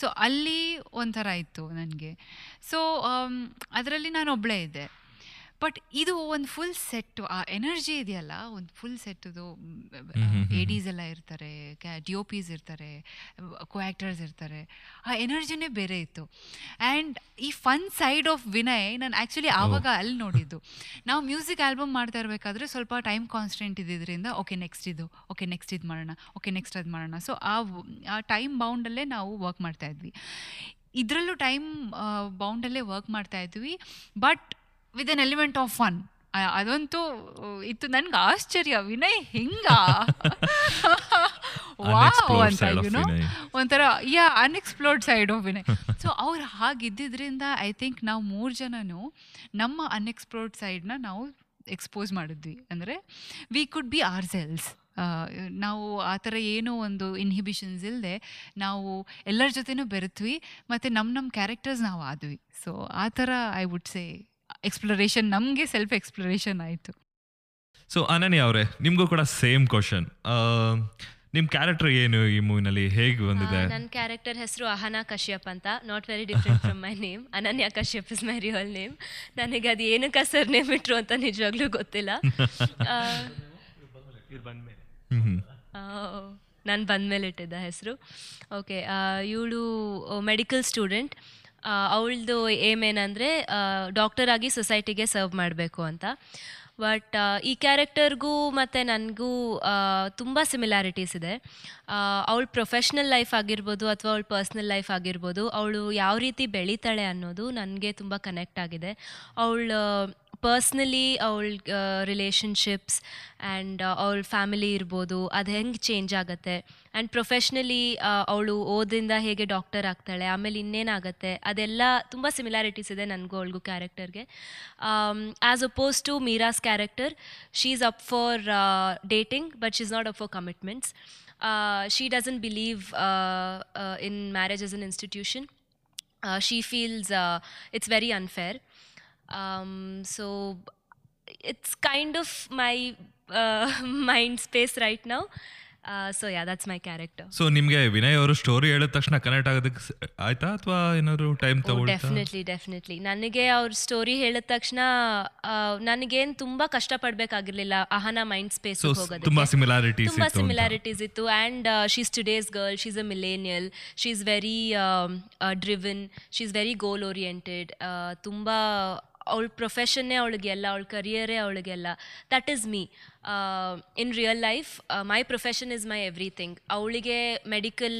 ಸೊ ಅಲ್ಲಿ ಒಂಥರ ಇತ್ತು ನನಗೆ. ಸೊ ಅದರಲ್ಲಿ ನಾನು ಒಬ್ಬಳೇ ಇದ್ದೆ. ಬಟ್ ಇದು ಒಂದು ಫುಲ್ ಸೆಟ್ಟು ಆ ಎನರ್ಜಿ ಇದೆಯಲ್ಲ ಒಂದು ಫುಲ್ ಸೆಟ್ಟದು ಎಡೀಸ್ ಎಲ್ಲ ಇರ್ತಾರೆ ಡಿ ಒ ಪಿಸ್ ಇರ್ತಾರೆ ಕೋ ಆ್ಯಕ್ಟರ್ಸ್ ಇರ್ತಾರೆ ಆ ಎನರ್ಜಿನೇ ಬೇರೆ ಇತ್ತು. ಆ್ಯಂಡ್ ಈ ಫನ್ ಸೈಡ್ ಆಫ್ ವಿನಯ್ ನಾನು ಆ್ಯಕ್ಚುಲಿ ಆವಾಗ ಅಲ್ಲಿ ನೋಡಿದ್ದು. ನಾವು ಮ್ಯೂಸಿಕ್ ಆಲ್ಬಮ್ ಮಾಡ್ತಾ ಇರಬೇಕಾದ್ರೆ ಸ್ವಲ್ಪ ಟೈಮ್ ಕಾನ್ಸ್ಟೆಂಟ್ ಇದ್ದಿದ್ದರಿಂದ ಓಕೆ ನೆಕ್ಸ್ಟ್ ಇದು ಓಕೆ ನೆಕ್ಸ್ಟ್ ಇದು ಮಾಡೋಣ ಓಕೆ ನೆಕ್ಸ್ಟ್ ಅದು ಮಾಡೋಣ. ಸೊ ಆ ಆ ಟೈಮ್ ಬೌಂಡಲ್ಲೇ ನಾವು ವರ್ಕ್ ಮಾಡ್ತಾ ಇದ್ವಿ. ಇದರಲ್ಲೂ ಟೈಮ್ ಬೌಂಡಲ್ಲೇ ವರ್ಕ್ ಮಾಡ್ತಾ ಇದ್ವಿ. But with an element of fun ಅದಂತೂ ಇತ್ತು. ನನ್ಗೆ ಆಶ್ಚರ್ಯ. ವಿನಯ್ ಹಿಂಗ? ಅಂತ ಯುನೋ. ಒಂಥರ yeah unexplored side of Vinay so ಅವ್ರು ಹಾಗಿದ್ದಿದ್ರಿಂದ ಐ ಥಿಂಕ್ ನಾವು ಮೂರು ಜನನು ನಮ್ಮ ಅನ್ಎಕ್ಸ್ಪ್ಲೋರ್ಡ್ ಸೈಡ್ನ ನಾವು ಎಕ್ಸ್ಪೋಸ್ ಮಾಡಿದ್ವಿ. ಅಂದರೆ we could be ourselves ನಾವು ಆ ಥರ ಏನೋ ಒಂದು ಇನ್ಹಿಬಿಷನ್ಸ್ ಇಲ್ಲದೆ ನಾವು ಎಲ್ಲರ ಜೊತೆನೂ ಬೆರೆತ್ವಿ ಮತ್ತು ನಮ್ಮ ನಮ್ಮ ಕ್ಯಾರೆಕ್ಟರ್ಸ್ ನಾವು ಆದ್ವಿ. ಸೊ ಆ ಥರ ಐ ವುಡ್ ಸೇ ಎಕ್ಸ್ಪ್ಲರೇಷನ್ ನಮಗೆ ಸೆಲ್ಫ್ ಎಕ್ಸ್ಪ್ಲೋರೇಷನ್ ಆಯಿತು. ಸೊ ಅನನ್ಯ ಅವರೇ ನಿಮಗೂ ಕೂಡ ಸೇಮ್ ಕ್ವಶನ್ ನಿಮ್ಮ ಕ್ಯಾರೆಕ್ಟರ್ ಏನು ಈ ಮೂವಿನಲ್ಲಿ ಹೇಗೆ ಬಂದಿದೆ? ನನ್ನ ಕ್ಯಾರೆಕ್ಟರ್ ಹೆಸರು ಅಹನಾ ಕಶ್ಯಪ್ ಅಂತ. Not very different from my name Ananya Kashyap is my real name ನನಗೆ ಅದು ಏನಕ್ಕೆ ಕಸರ್ ನೇಮ್ ಇಟ್ರು ಅಂತ ನಿಜವಾಗ್ಲೂ ಗೊತ್ತಿಲ್ಲ. ನಾನು ಬಂದ ಮೇಲೆ ಇಟ್ಟಿದ್ದ ಹೆಸರು. ಓಕೆ ಇವಳು ಮೆಡಿಕಲ್ ಸ್ಟೂಡೆಂಟ್ ಅವಳದು ಏಮ್ ಏನಂದರೆ ಡಾಕ್ಟರ್ ಆಗಿ ಸೊಸೈಟಿಗೆ ಸರ್ವ್ ಮಾಡಬೇಕು ಅಂತ. ಬಟ್ ಈ ಕ್ಯಾರೆಕ್ಟರ್ಗೂ ಮತ್ತು ನನಗೂ ತುಂಬ ಸಿಮಿಲ್ಯಾರಿಟೀಸ್ ಇದೆ. ಅವಳು ಪ್ರೊಫೆಷ್ನಲ್ ಲೈಫ್ ಆಗಿರ್ಬೋದು ಅಥವಾ ಅವಳು ಪರ್ಸ್ನಲ್ ಲೈಫ್ ಆಗಿರ್ಬೋದು, ಅವಳು ಯಾವ ರೀತಿ ಬೆಳೀತಾಳೆ ಅನ್ನೋದು ನನಗೆ ತುಂಬ ಕನೆಕ್ಟ್ ಆಗಿದೆ. ಅವಳ ಪರ್ಸ್ನಲಿ ಅವಳ ರಿಲೇಷನ್ಶಿಪ್ಸ್ ಆ್ಯಂಡ್ ಅವಳ ಫ್ಯಾಮಿಲಿ ಇರ್ಬೋದು, ಅದು ಹೆಂಗೆ ಚೇಂಜ್ ಆಗುತ್ತೆ? ಆ್ಯಂಡ್ ಪ್ರೊಫೆಷ್ನಲಿ ಅವಳು ಓದಿಂದ ಹೇಗೆ ಡಾಕ್ಟರ್ ಆಗ್ತಾಳೆ, ಆಮೇಲೆ ಇನ್ನೇನಾಗುತ್ತೆ? ಅದೆಲ್ಲ ತುಂಬ ಸಿಮಿಲಾರಿಟೀಸ್ ಇದೆ ನನಗೂ ಅವಳಿಗೂ ಕ್ಯಾರೆಕ್ಟರ್ಗೆ as opposed to Meera's character she is up for dating but she is not up for commitments she doesn't believe in marriage as an institution she feels it's very unfair um, so it's kind of my uh, mind space right now. So yeah that's my character character. So ನಿಮಗೆ ವಿನಯ್ ಅವರು story ಹೇಳಿದ ತಕ್ಷಣ connect ಆಗೋದಕ್ಕೆ ಆಯ್ತಾ? ಅಥವಾ ಏನಾದ್ರು time ತಗೊಂಡು definitely definitely ನನಗೆ ಅವ್ರ ಸ್ಟೋರಿ ಹೇಳಿದ ತಕ್ಷಣ ನನಗೇನು ತುಂಬ ಕಷ್ಟಪಡ್ಬೇಕಾಗಿರ್ಲಿಲ್ಲ ಅಹನ ಮೈಂಡ್ ಸ್ಪೇಸ್ ತುಂಬಾ similarities ತುಂಬಾ. ಸಿಮಿಲಾರಿಟೀಸ್ ಇತ್ತು. And she's today's girl she's a millennial she's very driven she's very goal oriented ತುಂಬ ಅವಳ ಪ್ರೊಫೆಷನ್ನೇ ಅವಳಿಗೆಲ್ಲ ಅವಳ ಕರಿಯರೇ ಅವಳಿಗೆಲ್ಲ. That is me in real life my profession is my everything ಅವಳಿಗೆ ಮೆಡಿಕಲ್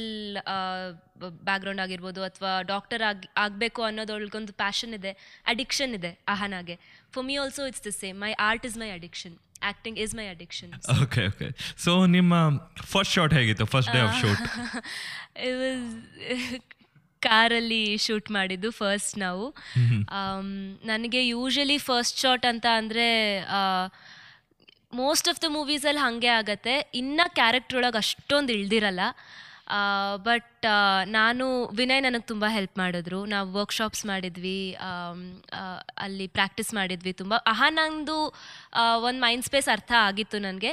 ಬ್ಯಾಕ್ಗ್ರೌಂಡ್ ಆಗಿರ್ಬೋದು ಅಥವಾ ಡಾಕ್ಟರ್ ಆಗಿ ಆಗಬೇಕು ಅನ್ನೋದು ಅವಳಿಗೊಂದು ಪ್ಯಾಷನ್ ಇದೆ ಅಡಿಕ್ಷನ್ ಇದೆ ಅಹನಾಗೆ. For me also it's the same my art is my addiction acting is my addiction okay okay so ನಿಮ್ಮ first shot ಹೇಗಿತ್ತು? First day of shoot it was ಕಾರಲ್ಲಿ ಶೂಟ್ ಮಾಡಿದ್ದು ಫಸ್ಟ್ ನಾವು. ನನಗೆ ಯೂಶಲಿ ಫಸ್ಟ್ ಶಾಟ್ ಅಂತ ಅಂದರೆ most of the ಮೂವೀಸಲ್ಲಿ ಹಾಗೆ ಆಗತ್ತೆ. ಇನ್ನು ಕ್ಯಾರೆಕ್ಟ್ರ್ ಒಳಗೆ ಅಷ್ಟೊಂದು ಇಳ್ದಿರಲ್ಲ. ಬಟ್ ನಾನು, ವಿನಯ್ ನನಗೆ ತುಂಬ ಹೆಲ್ಪ್ ಮಾಡಿದ್ರು. ನಾವು ವರ್ಕ್ಶಾಪ್ಸ್ ಮಾಡಿದ್ವಿ ಅಲ್ಲಿ ಪ್ರಾಕ್ಟೀಸ್ ಮಾಡಿದ್ವಿ ತುಂಬ. ಆಹಾ, ನಂದು ಒಂದು ಮೈಂಡ್ ಸ್ಪೇಸ್ ಅರ್ಥ ಆಗಿತ್ತು ನನಗೆ.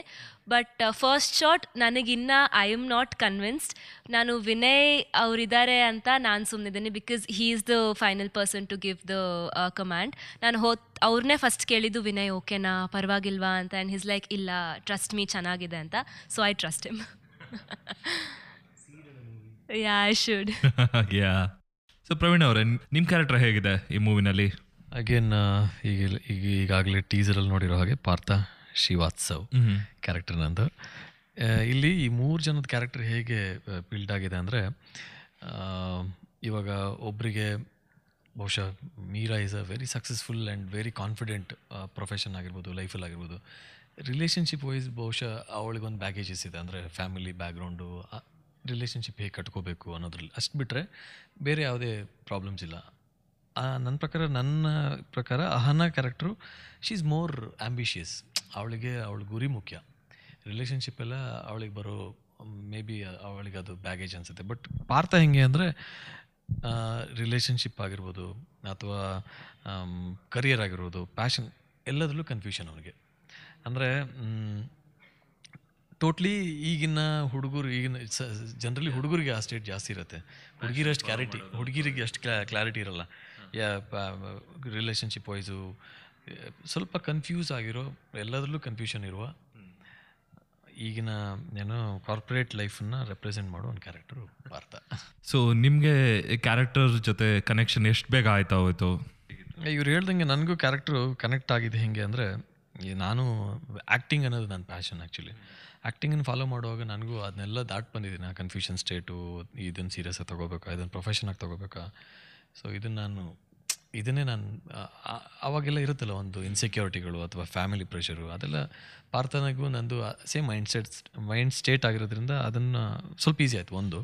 ಬಟ್ ಫಸ್ಟ್ ಶಾಟ್ ನನಗಿನ್ನ ಐ ಆಮ್ ನಾಟ್ ಕನ್ವಿನ್ಸ್ಡ್ ನಾನು ವಿನಯ್ ಅವರಿದ್ದಾರೆ ಅಂತ ನಾನು ಸುಮ್ಮನಿದ್ದೀನಿ because he is the final person to give the command ನಾನು ಹೋತ್ ಅವ್ರನ್ನೇ ಫಸ್ಟ್ ಕೇಳಿದ್ದು ವಿನಯ್ ಓಕೆನಾ ಪರವಾಗಿಲ್ವಾ? ಅಂತ ಆ್ಯಂಡ್ ಹಿಸ್ ಲೈಕ್ ಇಲ್ಲ ಟ್ರಸ್ಟ್ ಮೀ ಚೆನ್ನಾಗಿದೆ ಅಂತ. So I trust him yeah I should yeah so Praveen ಅವರೇ ನಿಮ್ಮ ಕ್ಯಾರೆಕ್ಟರ್ ಹೇಗಿದೆ ಈ ಮೂವಿನಲ್ಲಿ ಅಗೇನ್ ಈಗ ಈಗ ಈಗಾಗಲೇ ಟೀಸರಲ್ಲಿ ನೋಡಿರೋ ಹಾಗೆ ಪಾರ್ಥ ಶ್ರೀವಾತ್ಸವ್ ಮ್ಹೂ. ಕ್ಯಾರೆಕ್ಟರ್ ನಂದು. ಇಲ್ಲಿ ಈ ಮೂರು ಜನದ ಕ್ಯಾರೆಕ್ಟರ್ ಹೇಗೆ ಬಿಲ್ಡ್ ಆಗಿದೆ ಅಂದರೆ ಇವಾಗ ಒಬ್ಬರಿಗೆ ಬಹುಶಃ Meera is a very successful and very confident profession ಆಗಿರ್ಬೋದು ಲೈಫಲ್ಲಿ ಆಗಿರ್ಬೋದು. ರಿಲೇಷನ್ಶಿಪ್ ವೈಸ್ ಬಹುಶಃ ಅವಳಿಗೊಂದು ಬ್ಯಾಗೇಜಸ್ ಇದೆ ಅಂದರೆ ಫ್ಯಾಮಿಲಿ ಬ್ಯಾಕ್ಗ್ರೌಂಡು ರಿಲೇಷನ್ಶಿಪ್ ಹೇಗೆ ಕಟ್ಕೋಬೇಕು ಅನ್ನೋದ್ರಲ್ಲಿ. ಅಷ್ಟು ಬಿಟ್ಟರೆ ಬೇರೆ ಯಾವುದೇ ಪ್ರಾಬ್ಲಮ್ಸ್ ಇಲ್ಲ. ನನ್ನ ಪ್ರಕಾರ ನನ್ನ ಪ್ರಕಾರ Ahana character she is more ambitious ಅವಳಿಗೆ ಅವಳ ಗುರಿ ಮುಖ್ಯ. ರಿಲೇಷನ್ಶಿಪ್ ಎಲ್ಲ ಅವಳಿಗೆ ಬರೋ, ಮೇ ಬಿ ಅವಳಿಗೆ ಅದು ಬ್ಯಾಗೇಜ್ ಅನಿಸುತ್ತೆ. ಬಟ್ ಪಾರ್ಥ ಹೆಂಗೆ ಅಂದರೆ ರಿಲೇಷನ್ಶಿಪ್ ಆಗಿರ್ಬೋದು ಅಥವಾ ಕರಿಯರ್ ಆಗಿರ್ಬೋದು, ಪ್ಯಾಷನ್ ಎಲ್ಲದರಲ್ಲೂ ಕನ್ಫ್ಯೂಷನ್ ಅವನಿಗೆ. ಅಂದರೆ ಟೋಟ್ಲಿ ಈಗಿನ ಹುಡುಗರು ಈಗಿನ ಜನರಲಿ ಹುಡುಗರಿಗೆ ಆ ಸ್ಟೇಟ್ ಜಾಸ್ತಿ ಇರುತ್ತೆ. ಹುಡುಗಿರಷ್ಟು ಕ್ಲಾರಿಟಿ ಹುಡುಗಿರಿಗೆ ಅಷ್ಟು ಕ್ಲಾ ಕ್ಲಾರಿಟಿ ಇರಲ್ಲ. ಯಾ ರಿಲೇಷನ್ಶಿಪ್ ವೈಸು ಸ್ವಲ್ಪ ಕನ್ಫ್ಯೂಸ್ ಆಗಿರೋ ಎಲ್ಲದರಲ್ಲೂ ಕನ್ಫ್ಯೂಷನ್ ಇರುವ ಈಗಿನ ಏನೋ ಕಾರ್ಪೊರೇಟ್ ಲೈಫನ್ನ ರೆಪ್ರೆಸೆಂಟ್ ಮಾಡೋ ಒಂದು ಕ್ಯಾರೆಕ್ಟರು ಭಾರತ. ಸೊ ನಿಮಗೆ ಕ್ಯಾರೆಕ್ಟರ್ ಜೊತೆ ಕನೆಕ್ಷನ್ ಎಷ್ಟು ಬೇಗ ಆಯ್ತಾ ಹೋಯ್ತು? ಇವ್ರು ಹೇಳ್ದಂಗೆ ನನಗೂ ಕ್ಯಾರೆಕ್ಟ್ರು ಕನೆಕ್ಟ್ ಆಗಿದೆ ಹೇಗೆ ಅಂದರೆ ನಾನು ಆ್ಯಕ್ಟಿಂಗ್ ಅನ್ನೋದು ನನ್ನ ಪ್ಯಾಷನ್ ಆ್ಯಕ್ಚುಲಿ ಆ್ಯಕ್ಟಿಂಗನ್ನು ಫಾಲೋ ಮಾಡುವಾಗ ನನಗೂ ಅದನ್ನೆಲ್ಲ ದಾಟ್ ಬಂದಿದ್ದೀನಿ ಆ ಕನ್ಫ್ಯೂಷನ್ ಸ್ಟೇಟು ಇದನ್ನು ಸೀರಿಯಸ್ ಆಗಿ ತೊಗೋಬೇಕಾ, ಇದನ್ನು ಪ್ರೊಫೆಷನಾಗಿ ತೊಗೋಬೇಕಾ. ಸೊ ಇದನ್ನು ನಾನು, ಇದನ್ನೇ ನಾನು ಅವಾಗೆಲ್ಲ ಇರುತ್ತಲ್ಲ ಒಂದು ಇನ್ಸೆಕ್ಯೂರಿಟಿಗಳು ಅಥವಾ ಫ್ಯಾಮಿಲಿ ಪ್ರೆಷರು ಅದೆಲ್ಲ ಪಾರ್ಥನಾಗೂ ನಂದು same mindset mind state ಆಗಿರೋದ್ರಿಂದ ಅದನ್ನು ಸ್ವಲ್ಪ ಈಸಿ ಆಯಿತು, ಒಂದು.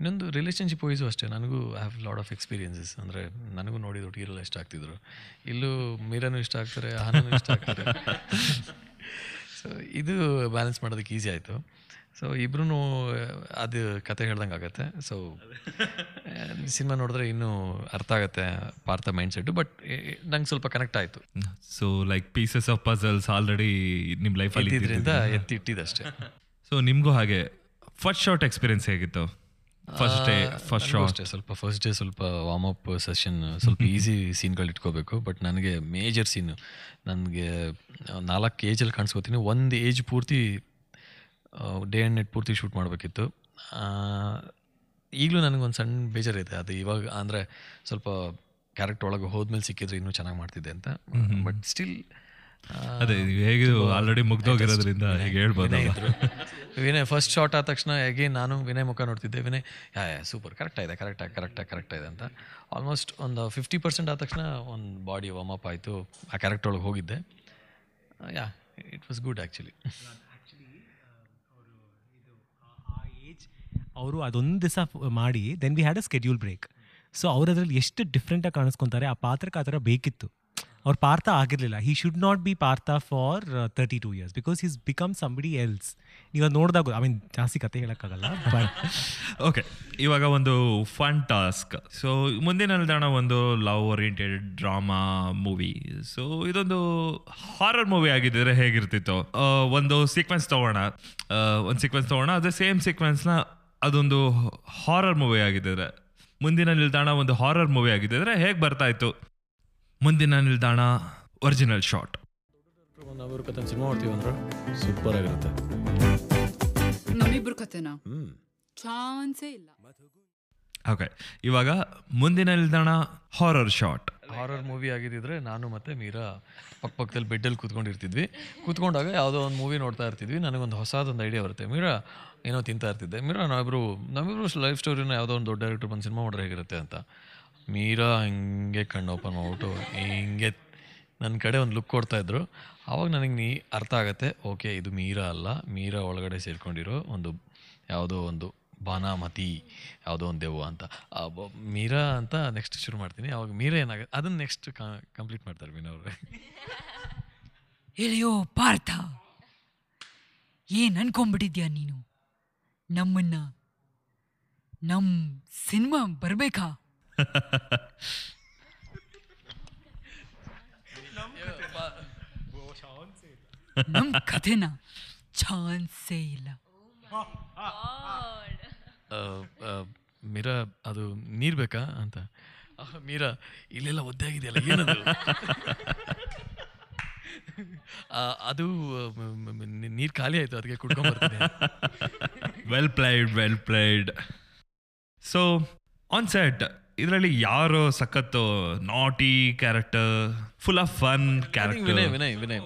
ಇನ್ನೊಂದು ರಿಲೇಷನ್ಶಿಪ್ ವೈಸು ಅಷ್ಟೇ. ನನಗೂ I have lot of experiences ಅಂದರೆ ನನಗೂ ನೋಡಿದ್ರು ಹೀರೋಲ್ಲ ಇಷ್ಟ ಆಗ್ತಿದ್ರು. ಇಲ್ಲೂ ಮೀರಾನು ಇಷ್ಟ ಆಗ್ತಾರೆ ಆನಂದ್ ಇಷ್ಟ ಆಗ್ತಾರೆ. ಸೊ ಇದು ಬ್ಯಾಲೆನ್ಸ್ ಮಾಡೋದಕ್ಕೆ ಈಸಿ ಆಯಿತು. ಸೊ ಇಬ್ರು ಅದು ಕತೆ ಹೇಳ್ದಂಗೆ ಆಗುತ್ತೆ. ಸೊ ಸಿನಿಮಾ ನೋಡಿದ್ರೆ ಇನ್ನೂ ಅರ್ಥ ಆಗುತ್ತೆ ಪಾರ್ಥ ಮೈಂಡ್ ಸೆಟ್ಟು ಬಟ್ ನಂಗೆ ಸ್ವಲ್ಪ ಕನೆಕ್ಟ್ ಆಯಿತು. So like pieces of puzzles already ನಿಮ್ಮ ಲೈಫಲ್ಲಿ ಇದ್ರಿಂದ ಎತ್ತಿ ಇಟ್ಟಿದ್ದಷ್ಟೇ ಸೊ ನಿಮಗೂ ಹಾಗೆ ಫಸ್ಟ್ ಶಾರ್ಟ್ ಎಕ್ಸ್ಪೀರಿಯನ್ಸ್ ಹೇಗಿತ್ತು ಫಸ್ಟ್ ಡೇ ಫಸ್ಟ್ ಶೋ ಅಷ್ಟೇ ಸ್ವಲ್ಪ ಫಸ್ಟ್ ಡೇ ಸ್ವಲ್ಪ ವಾರ್ಮ್ ಅಪ್ ಸೆಷನ್ ಸ್ವಲ್ಪ ಈಸಿ ಸೀನ್ಗಳು ಇಟ್ಕೋಬೇಕು ಬಟ್ ನನಗೆ ಮೇಜರ್ ಸೀನು ನನಗೆ ನಾಲ್ಕು ಏಜಲ್ಲಿ ಕಾಣಿಸ್ಕೋತೀನಿ. ಒಂದು ಏಜ್ ಪೂರ್ತಿ ಡೇ ಆ್ಯಂಡ್ ನೈಟ್ ಪೂರ್ತಿ ಶೂಟ್ ಮಾಡಬೇಕಿತ್ತು. ಈಗಲೂ ನನಗೊಂದು ಸಣ್ಣ ಬೇಜಾರಿದೆ. ಅದು ಇವಾಗ ಅಂದರೆ ಸ್ವಲ್ಪ ಕ್ಯಾರೆಕ್ಟರ್ ಒಳಗೆ ಹೋದ್ಮೇಲೆ ಸಿಕ್ಕಿದ್ರೆ ಇನ್ನೂ ಚೆನ್ನಾಗಿ ಮಾಡ್ತಿದ್ದೆ ಅಂತ. ಬಟ್ ಸ್ಟಿಲ್ ಅದೇ ಹೇಗೆ ಆಲ್ರೆಡಿ ಮುಗ್ದೋಗಿರೋದ್ರಿಂದ ಹೇಗೆ ಹೇಳ್ಬೋದು ವಿನಯ್ ಫಸ್ಟ್ ಶಾಟ್ ಆದ ತಕ್ಷಣ ಹೇಗೆ ನಾನು ವಿನಯ್ ಮುಖ ನೋಡ್ತಿದ್ದೆ. Vinay yeah yeah super correct ಆಗಿದೆ ಕರೆಕ್ಟ್ ಆಗಿ ಕರೆಕ್ಟಾಗಿ ಕರೆಕ್ಟ್ ಇದೆ ಅಂತ. ಆಲ್ಮೋಸ್ಟ್ ಒಂದು ಫಿಫ್ಟಿ ಪರ್ಸೆಂಟ್ ಆದ ತಕ್ಷಣ ಒಂದು ಬಾಡಿ ವಾರ್ಮ್ ಅಪ್ ಆಯಿತು. ಆ ಕ್ಯಾರೆಕ್ಟರ್ ಒಳಗೆ ಹೋಗಿದ್ದೆ. Yeah it was good actually ಅವರು ಅದೊಂದು ದಿವಸ ಮಾಡಿ then we had a schedule break so ಅವ್ರು ಅದರಲ್ಲಿ ಎಷ್ಟು ಡಿಫ್ರೆಂಟಾಗಿ ಕಾಣಿಸ್ಕೊತಾರೆ ಆ ಪಾತ್ರಕ್ಕೆ ಆ ಥರ ಬೇಕಿತ್ತು. ಅವ್ರ ಪಾರ್ಥ ಆಗಿರಲಿಲ್ಲ he should not be Partha for thirty two years because is become somebody else ನೀವು ನೋಡಿದಾಗ ಐ ಮೀನ್ ಜಾಸ್ತಿ ಕತೆ ಹೇಳೋಕ್ಕಾಗಲ್ಲ ಓಕೆ ಇವಾಗ ಒಂದು ಫನ್ ಟಾಸ್ಕ್ ಸೊ ಮುಂದಿನ ನಿಲ್ದಾಣ ಒಂದು love oriented drama movie so ಇದೊಂದು ಹಾರರ್ ಮೂವಿ ಆಗಿದ್ದರೆ ಹೇಗಿರ್ತಿತ್ತು? ಆ, ಒಂದು ಸೀಕ್ವೆನ್ಸ್ ತೊಗೋಣ. ಒಂದು ಸೀಕ್ವೆನ್ಸ್ ತೊಗೋಣ. ಅದೇ ಸೇಮ್ ಸೀಕ್ವೆನ್ಸ್ನ ಅದೊಂದು ಹಾರರ್ ಮೂವಿ ಆಗಿದ್ದರೆ ಮುಂದಿನ ನಿಲ್ದಾಣ ಒಂದು ಹಾರರ್ ಮೂವಿ ಆಗಿದ್ದರೆ ಹೇಗೆ ಬರ್ತಾ ಇತ್ತು? ಮುಂದಿನ ನಿಲ್ದಾಣ ಒರಿಜಿನಲ್ ಶಾಟ್ ನಾವಿವ್ರ ಕತೆ ಸಿನಿಮಾ ಮಾಡ್ತೀವಿ ಅಂದ್ರೆ ಸೂಪರ್ ಆಗಿರುತ್ತೆ ನಮ್ಮಿಬ್ರು ಕತೆನಾ ಚಾನ್ಸೇ ಇಲ್ಲ. ಓಕೆ ಇವಾಗ ಮುಂದಿನ ನಿಲ್ದಾಣ ಹಾರರ್ ಶಾಟ್ ಹಾರರ್ ಮೂವಿ ಆಗಿದ್ದಿದ್ರೆ ನಾನು ಮತ್ತೆ ಮೀರಾ ಪಕ್ಕ ಪಕ್ಕದಲ್ಲಿ ಬೆಡ್ಡಲ್ಲಿ ಕೂತ್ಕೊಂಡಿರ್ತಿದ್ವಿ. ಕೂತ್ಕೊಂಡಾಗ ಯಾವುದೋ ಒಂದು ಮೂವಿ ನೋಡ್ತಾ ಇರ್ತಿದ್ವಿ. ನನಗೊಂದು ಹೊಸದೊಂದು ಐಡಿಯಾ ಬರುತ್ತೆ. ಮೀರಾ ಏನೋ ತಿಂತಾ ಇರ್ತಿದ್ದೆ. ಮೀರಾ ನಾವಿಬ್ರು ನಮ್ಮಿಬ್ರು ಲೈಫ್ ಸ್ಟೋರಿನ ಯಾವುದೋ ಒಂದು ದೊಡ್ಡ ಡೈರೆಕ್ಟರ್ ಬಂದು ಸಿನಿಮಾ ಮಾಡಿದ್ರೆ ಹೇಗಿರುತ್ತೆ ಅಂತ. ಮೀರಾ ಹಿಂಗೆ ಕಣ್ಣು ಓಪನ್ ಮಾಡ್ಬಿಟ್ಟು, ಹಿಂಗೆ ನನ್ನ ಕಡೆ ಒಂದು ಲುಕ್ ಕೊಡ್ತಾ ಇದ್ರು. ಆವಾಗ ನನಗೆ ನೀ ಅರ್ಥ ಆಗುತ್ತೆ, ಓಕೆ, ಇದು ಮೀರಾ ಅಲ್ಲ. ಮೀರಾ ಒಳಗಡೆ ಸೇರ್ಕೊಂಡಿರೋ ಒಂದು ಯಾವುದೋ ಒಂದು ಬಾನಾಮತಿ, ಯಾವುದೋ ಒಂದು ದೆವ್ವ ಅಂತ. ಮೀರಾ ಅಂತ ನೆಕ್ಸ್ಟ್ ಶುರು ಮಾಡ್ತೀನಿ. ಅವಾಗ ಮೀರಾ ಏನಾಗುತ್ತೆ, ಅದನ್ನು ನೆಕ್ಸ್ಟ್ ಕಂಪ್ಲೀಟ್ ಮಾಡ್ತಾರೆ ಮೀನಾ ಅವರು. ಎಳೆಯೋ ಪಾರ್ಥ, ಏನ್ ಅನ್ಕೊಂಬಿಟ್ಟಿದ್ಯಾ ನೀನು? ನಮ್ಮನ್ನ ನಮ್ಮ ಸಿನಿಮಾ ಬರ್ಬೇಕಾ? ನಮ್ ಕಥೆನ? ಚಾನ್ಸೇ ಇಲ್ಲ. ಮೀರಾ ಅದು ನೀರ್ ಬೇಕಾ ಅಂತ. ಮೀರ ಇಲ್ಲೆಲ್ಲ ಒದ್ದೆ ಆಗಿದೆಯಲ್ಲ ಏನದು? ಅದು ನೀರು ಖಾಲಿ ಆಯಿತು ಅದಕ್ಕೆ ಕುಡ್ಕೊಂಬರ್ತೀನಿ well played well played so on set ಇದರಲ್ಲಿ ಯಾರು ಸಖತ್ತು naughty character full of fun character Vinay Vinay Vinay.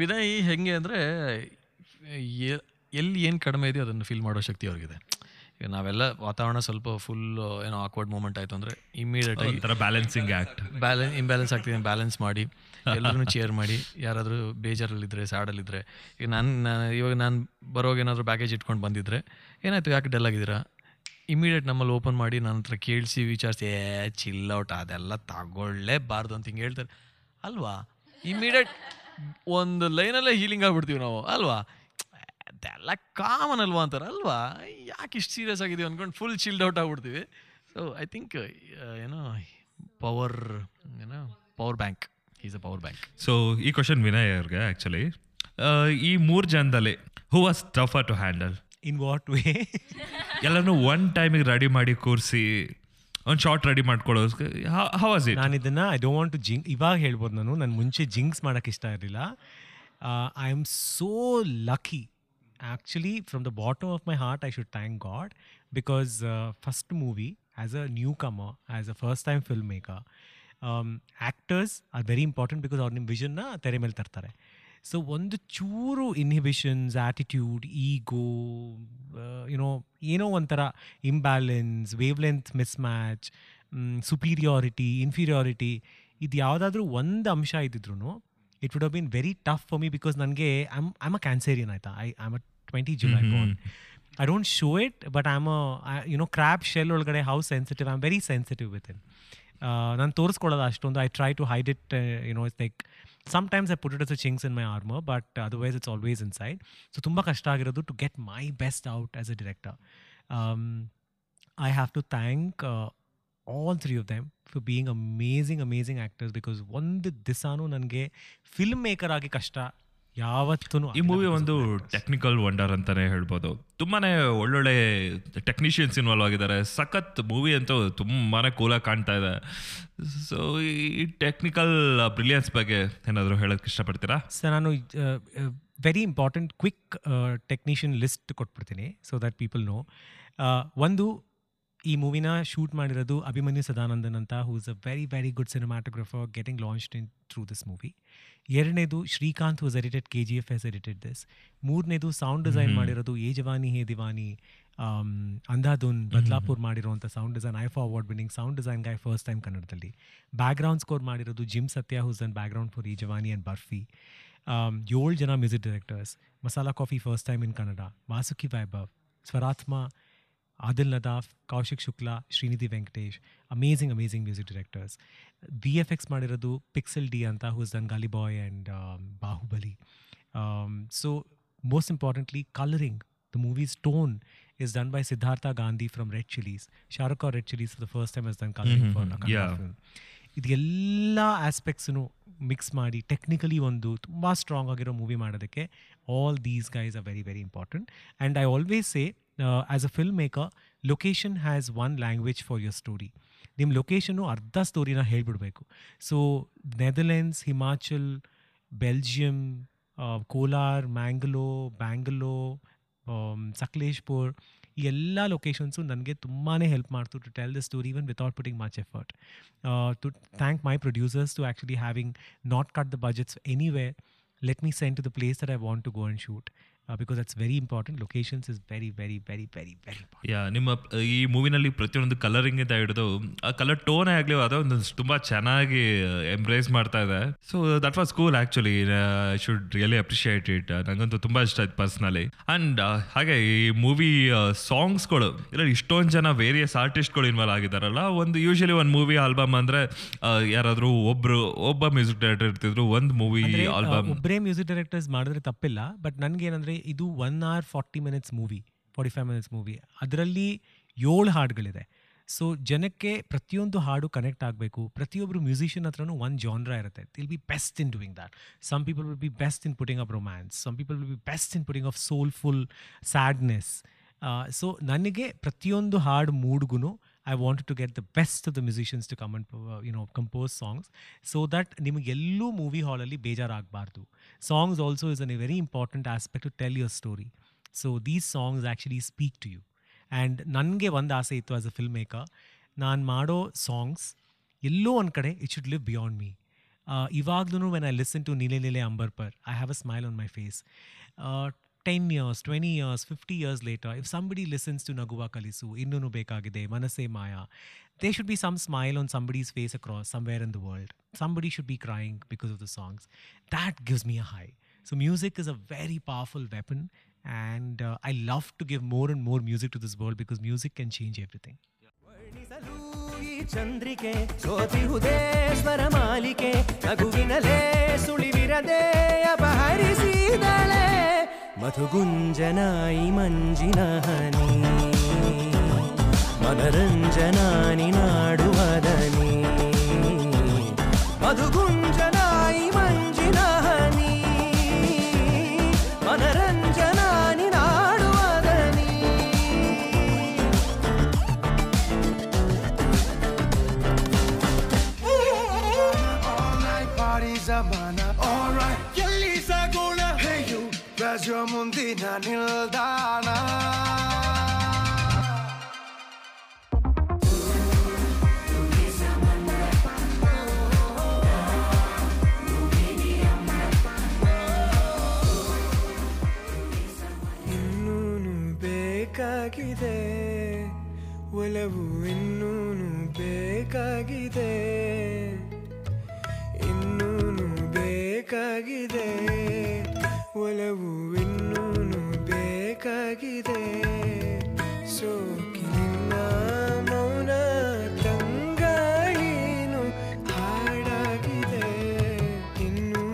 Vinay ಹೆಂಗೆ ಅಂದರೆ ಎಲ್ಲಿ ಏನು ಕಡಿಮೆ ಇದೆಯೋ ಅದನ್ನು ಫೀಲ್ ಮಾಡೋ ಶಕ್ತಿ ಅವ್ರಿಗಿದೆ. ಈಗ ನಾವೆಲ್ಲ ವಾತಾವರಣ ಸ್ವಲ್ಪ ಫುಲ್ ಏನೋ ಆಕ್ವರ್ಡ್ ಮೂಮೆಂಟ್ ಆಯಿತು ಅಂದರೆ ಇಮಿಡಿಯೇಟ್ ಆಗಿ ಥರ ಬ್ಯಾಲೆನ್ಸಿಂಗ್ ಆ್ಯಕ್ಟ್ ಬ್ಯಾಲೆನ್ಸ್ ಇಂಬ್ಯಾಲೆನ್ಸ್ ಆಗ್ತಿದೆ ಬ್ಯಾಲೆನ್ಸ್ ಮಾಡಿ ಎಲ್ಲರೂ ಚೇರ್ ಮಾಡಿ ಯಾರಾದರೂ ಬೇಜಾರಲ್ಲಿದ್ದರೆ ಸ್ಯಾಡಲ್ಲಿದ್ದರೆ ಈಗ ನಾನು ನಾನು ಇವಾಗ ನಾನು ಬರೋವಾಗ ಪ್ಯಾಕೇಜ್ ಬ್ಯಾಗೇಜ್ ಇಟ್ಕೊಂಡು ಬಂದಿದ್ದರೆ ಏನಾಯಿತು ಯಾಕೆ ಡಲ್ ಆಗಿದ್ದೀರಾ? ಇಮಿಡಿಯೇಟ್ ನಮ್ಮಲ್ಲಿ ಓಪನ್ ಮಾಡಿ ನನ್ನ ಹತ್ರ ಕೇಳಿಸಿ ವಿಚಾರಿಸಿ, ಏ ಚಿಲ್ಲೌಟ್ ಅದೆಲ್ಲ ತಗೊಳ್ಳೇಬಾರ್ದು ಅಂತ ಹಿಂಗೆ ಹೇಳ್ತಾರೆ. ಅಲ್ವಾ? ಇಮಿಡಿಯೇಟ್ ಒಂದು ಲೈನಲ್ಲೇ ಹೀಲಿಂಗ್ ಆಗಿಬಿಡ್ತೀವಿ ನಾವು. ಅಲ್ವಾ? ಅದೆಲ್ಲ ಕಾಮನ್ ಅಲ್ವಾ ಅಂತಾರೆ. ಅಲ್ವಾ? ಯಾಕೆ ಇಷ್ಟು ಸೀರಿಯಸ್ ಆಗಿದೀವಿ ಅಂದ್ಕೊಂಡು ಫುಲ್ ಚಿಲ್ಡ್ ಔಟ್ ಆಗಿಬಿಡ್ತೀವಿ. ಸೊ ಐ ಥಿಂಕ್ ಏನೋ ಪವರ್ ಏನೋ power bank is a power bank so ಈ ಕ್ವಶನ್ ವಿನಯ್ ಅವ್ರಿಗೆ ಆ್ಯಕ್ಚುಲಿ ಈ ಮೂರು ಜನದಲ್ಲಿ who was tougher to handle in what way ಎಲ್ಲನೂ ಒನ್ ಟೈಮಿಗೆ ರೆಡಿ ಮಾಡಿ ಕೂರಿಸಿ ಒಂದು ಶಾರ್ಟ್ ರೆಡಿ ಮಾಡ್ಕೊಳ್ಳೋ ಹವಾಸ್ ನಾನು ಇದನ್ನು I don't want to jinx ಇವಾಗ ಹೇಳ್ಬೋದು ನಾನು ನನ್ನ ಮುಂಚೆ ಜಿಂಕ್ಸ್ ಮಾಡೋಕ್ಕೆ ಇಷ್ಟ ಇರಲಿಲ್ಲ. I am so lucky actually from the bottom of my heart I should thank God because first movie as a newcomer as a first time filmmaker actors are very important because ಅವ್ರ ನಿಮ್ಮ ವಿಷನ್ನ ತೆರೆ ಮೇಲೆ ತರ್ತಾರೆ. So ಒಂದು ಚೂರು inhibitions attitude ಈಗೋ you know ಏನೋ ಒಂಥರ imbalance wavelength mismatch superiority inferiority ಇದು ಯಾವುದಾದ್ರೂ ಒಂದು ಅಂಶ ಇದ್ದಿದ್ರು it would have been very tough for me because ನನಗೆ ಐಮ್ ಐಮ್ ಅ ಕ್ಯಾನ್ಸೇರಿಯನ್ ಆಯಿತಾ I I'm a twenty July hmm. Born I don't show it but I am you know crab shell ಒಳಗಡೆ how sensitive I am very sensitive within ನಾನು ತೋರಿಸ್ಕೊಳ್ಳೋದು ಅಷ್ಟೊಂದು. I try to hide it you know it's like sometimes I put it as chinks in my armour but otherwise it's always inside so ತುಂಬ ಕಷ್ಟ ಆಗಿರೋದು to get my best out as a director I have to thank all three of them for being amazing amazing actors because ಒಂದು ದಿವಸನೂ ನನಗೆ film maker ಆಗಿ ಕಷ್ಟ. ಯಾವತ್ತೂ ಈ ಮೂವಿ ಒಂದು ಟೆಕ್ನಿಕಲ್ ವಂಡರ್ ಅಂತಾನೆ ಹೇಳ್ಬೋದು. ತುಂಬಾನೇ ಒಳ್ಳೊಳ್ಳೆ ಟೆಕ್ನಿಷಿಯನ್ಸ್ ಇನ್ವಾಲ್ವ್ ಆಗಿದ್ದಾರೆ. ಸಖತ್ ಮೂವಿ ಅಂತೂ ತುಂಬಾನೇ ಕೂಲಾಗಿ ಕಾಣ್ತಾ ಇದೆ. ಸೊ ಈ ಟೆಕ್ನಿಕಲ್ ಬ್ರಿಲಿಯನ್ಸ್ ಬಗ್ಗೆ ಏನಾದರೂ ಹೇಳೋಕ್ಕೆ ಇಷ್ಟಪಡ್ತೀರಾ? ಸರ್ ನಾನು very important quick technician list ಕೊಟ್ಬಿಡ್ತೀನಿ ಸೊ ದಟ್ ಪೀಪಲ್ ನೋ ಒಂದು ಈ ಮೂವಿನ ಶೂಟ್ ಮಾಡಿರೋದು ಅಭಿಮನ್ಯು ಸದಾನಂದನ್ ಅಂತ who is a very very good cinematographer getting launched in through this movie ಎರಡನೇದು Srikanth was edited K G F S edited this ಮೂರನೇದು sound design ಮಾಡಿರೋದು ಏ ಜವಾನಿ ಹೇ ದಿವಾನಿ ಅಂಧಾಧುನ್ ಬದ್ಲಾಪುರ್ ಮಾಡಿರುವಂಥ sound design IIFA award winning sound design guy first time ಕನ್ನಡದಲ್ಲಿ background score ಮಾಡಿರೋದು Jim Satya who's on background for Yeh Jawaani and Barfi ಏಳು ಜನ music directors Masala coffee first time in Kannada Vasuki Vaibhav Swaratma Adil Nadaf Kaushik Shukla Shrinidhi Venkatesh amazing amazing music directors V F X ಮಾಡಿರೋದು pixel D ಅಂತ who's done Gully Boy and Baahubali so most importantly colouring the movies tone is done by Siddhartha Gandhi from Red Chilies. Shah Rukh Red Chilies for the first time has done coloring Mhm, for a Kannada yeah. film. ಇದೆಲ್ಲ ಆಸ್ಪೆಕ್ಟ್ಸನ್ನು mix ಮಾಡಿ technically ಒಂದು ತುಂಬ strong ಆಗಿರೋ movie ಮಾಡೋದಕ್ಕೆ all these guys are very very important and I always say as a filmmaker location has one language for your story ನಿಮ್ಮ ಲೊಕೇಶನ್ನು ಅರ್ಧ ಸ್ಟೋರಿನ ಹೇಳ್ಬಿಡ್ಬೇಕು. So Netherlands Himachal Belgium Kolar Mangalore Bangalore Sakleshpur ಈ ಎಲ್ಲ locations ನನಗೆ ತುಂಬಾ help ಮಾಡ್ತು to tell the story even without putting much effort to thank my producers to actually having not cut the budgets anyway let me send to the place that I want to go and shoot because that's very important locations is very very very very very yeah ನಿಮ್ಮ ಈ ಮೂವಿನಲ್ಲಿ ಪ್ರತಿಯೊಂದು colouring ಇಂದ ಹಿಡಿದು ಆ colour ಟೋನೇ ಆಗಲಿ ಅದೊಂದು ತುಂಬ ಚೆನ್ನಾಗಿ ಎಂಬ್ರೇಸ್ ಮಾಡ್ತಾ ಇದೆ. So that was cool actually I should really appreciate it ನನಗಂತೂ ತುಂಬ ಇಷ್ಟ ಆಯ್ತು ಪರ್ಸ್ನಲಿ ಆ್ಯಂಡ್ ಹಾಗೆ ಈ ಮೂವಿ ಸಾಂಗ್ಸ್ಗಳು ಇಲ್ಲ ಇಷ್ಟೊಂದು ಜನ ವೇರಿಯಸ್ ಆರ್ಟಿಸ್ಟ್ಗಳು ಇನ್ವಾಲ್ವ್ ಆಗಿದ್ದಾರಲ್ಲ. ಒಂದು ಯೂಶಲಿ ಒಂದು ಮೂವಿ ಆಲ್ಬಮ್ ಅಂದರೆ ಯಾರಾದರೂ ಒಬ್ಬರು ಒಬ್ಬ ಮ್ಯೂಸಿಕ್ ಡೈರೆಕ್ಟರ್ ಇರ್ತಿದ್ರು ಒಂದು ಮೂವಿ ಆಲ್ಬಮ್ ಒಬ್ಬರೇ ಮ್ಯೂಸಿಕ್ ಡೈರೆಕ್ಟರ್ಸ್ ಮಾಡಿದ್ರೆ ತಪ್ಪಿಲ್ಲ. ಬಟ್ ನನಗೇನಂದರೆ ಇದು one hour forty minutes movie forty five minutes movie ಅದರಲ್ಲಿ ಏಳು ಹಾಡುಗಳಿದೆ. ಸೊ ಜನಕ್ಕೆ ಪ್ರತಿಯೊಂದು ಹಾಡು ಕನೆಕ್ಟ್ ಆಗಬೇಕು. ಪ್ರತಿಯೊಬ್ಬರು ಮ್ಯೂಸಿಷಿಯನ್ ಹತ್ರನೂ ಒಂದು ಜಾನ್ರ ಇರುತ್ತೆ. Will be best in doing that some people will be best in putting up romance some people will be best in putting of soulful sadness so ನನಗೆ ಪ್ರತಿಯೊಂದು ಹಾಡು ಮೂಡ್ಗೂ I want to get the best of the musicians to come and you know compose songs so that ನಿಮಗೆಲ್ಲೂ movie ಹಾಲಲ್ಲಿ ಬೇಜಾರಾಗಬಾರ್ದು. Songs also is an a very important aspect to tell your story so these songs actually speak to you and ನನಗೆ ಒಂದು ಆಸೆ ಇತ್ತು as a film maker ನಾನು ಮಾಡೋ songs ಎಲ್ಲೋ ಒಂದು ಕಡೆ it should live beyond me ಇವಾಗ್ಲೂ ವೆನ್ ಐ ಲಿಸನ್ ಟು ನೀಲೆ ನೀಲೆ ಅಂಬರ್ಪರ್ I have a smile on my face ten years twenty years fifty years later if somebody listens to ನಗುವ ಕಲಿಸು ಇನ್ನೂ ಬೇಕಾಗಿದೆ ಮನಸ್ಸೇ ಮಾಯಾ they should be some smile on somebody's face across somewhere in the world somebody should be crying because of the songs that gives me a high so music is a very powerful weapon and I love to give more and more music to this world because music can change everything ಈ ಚಂದ್ರಿಕೆ ಸೋತಿಹುದೇ ಸ್ವರ ಮಾಲಿಕೆ ನಗುವಿನಲೇ ಸುಳಿವಿರದೆ ಅಪಹರಿಸಿದಳೆ मधुगुञ्जनायि मञ्जिनहनि मनरञ्जनानि नाडुवदनि। मधुगुञ्ज your ಮುಂದಿನ ನಿಲ್ದಾಣ. ಇನ್ನೂನು ಬೇಕಾಗಿದೆ ಒಲವು ಇನ್ನೂನು ಬೇಕಾಗಿದೆ. ಇನ್ನೂನು ಬೇಕಾಗಿದೆ ಒಲವು ಬೇಕಾಗಿದೆ. ಸೋಕಿನ ಮೌನ ತಂಗಾಯಿನು ಹಾಡಾಗಿದೆ. ಇನ್ನೂ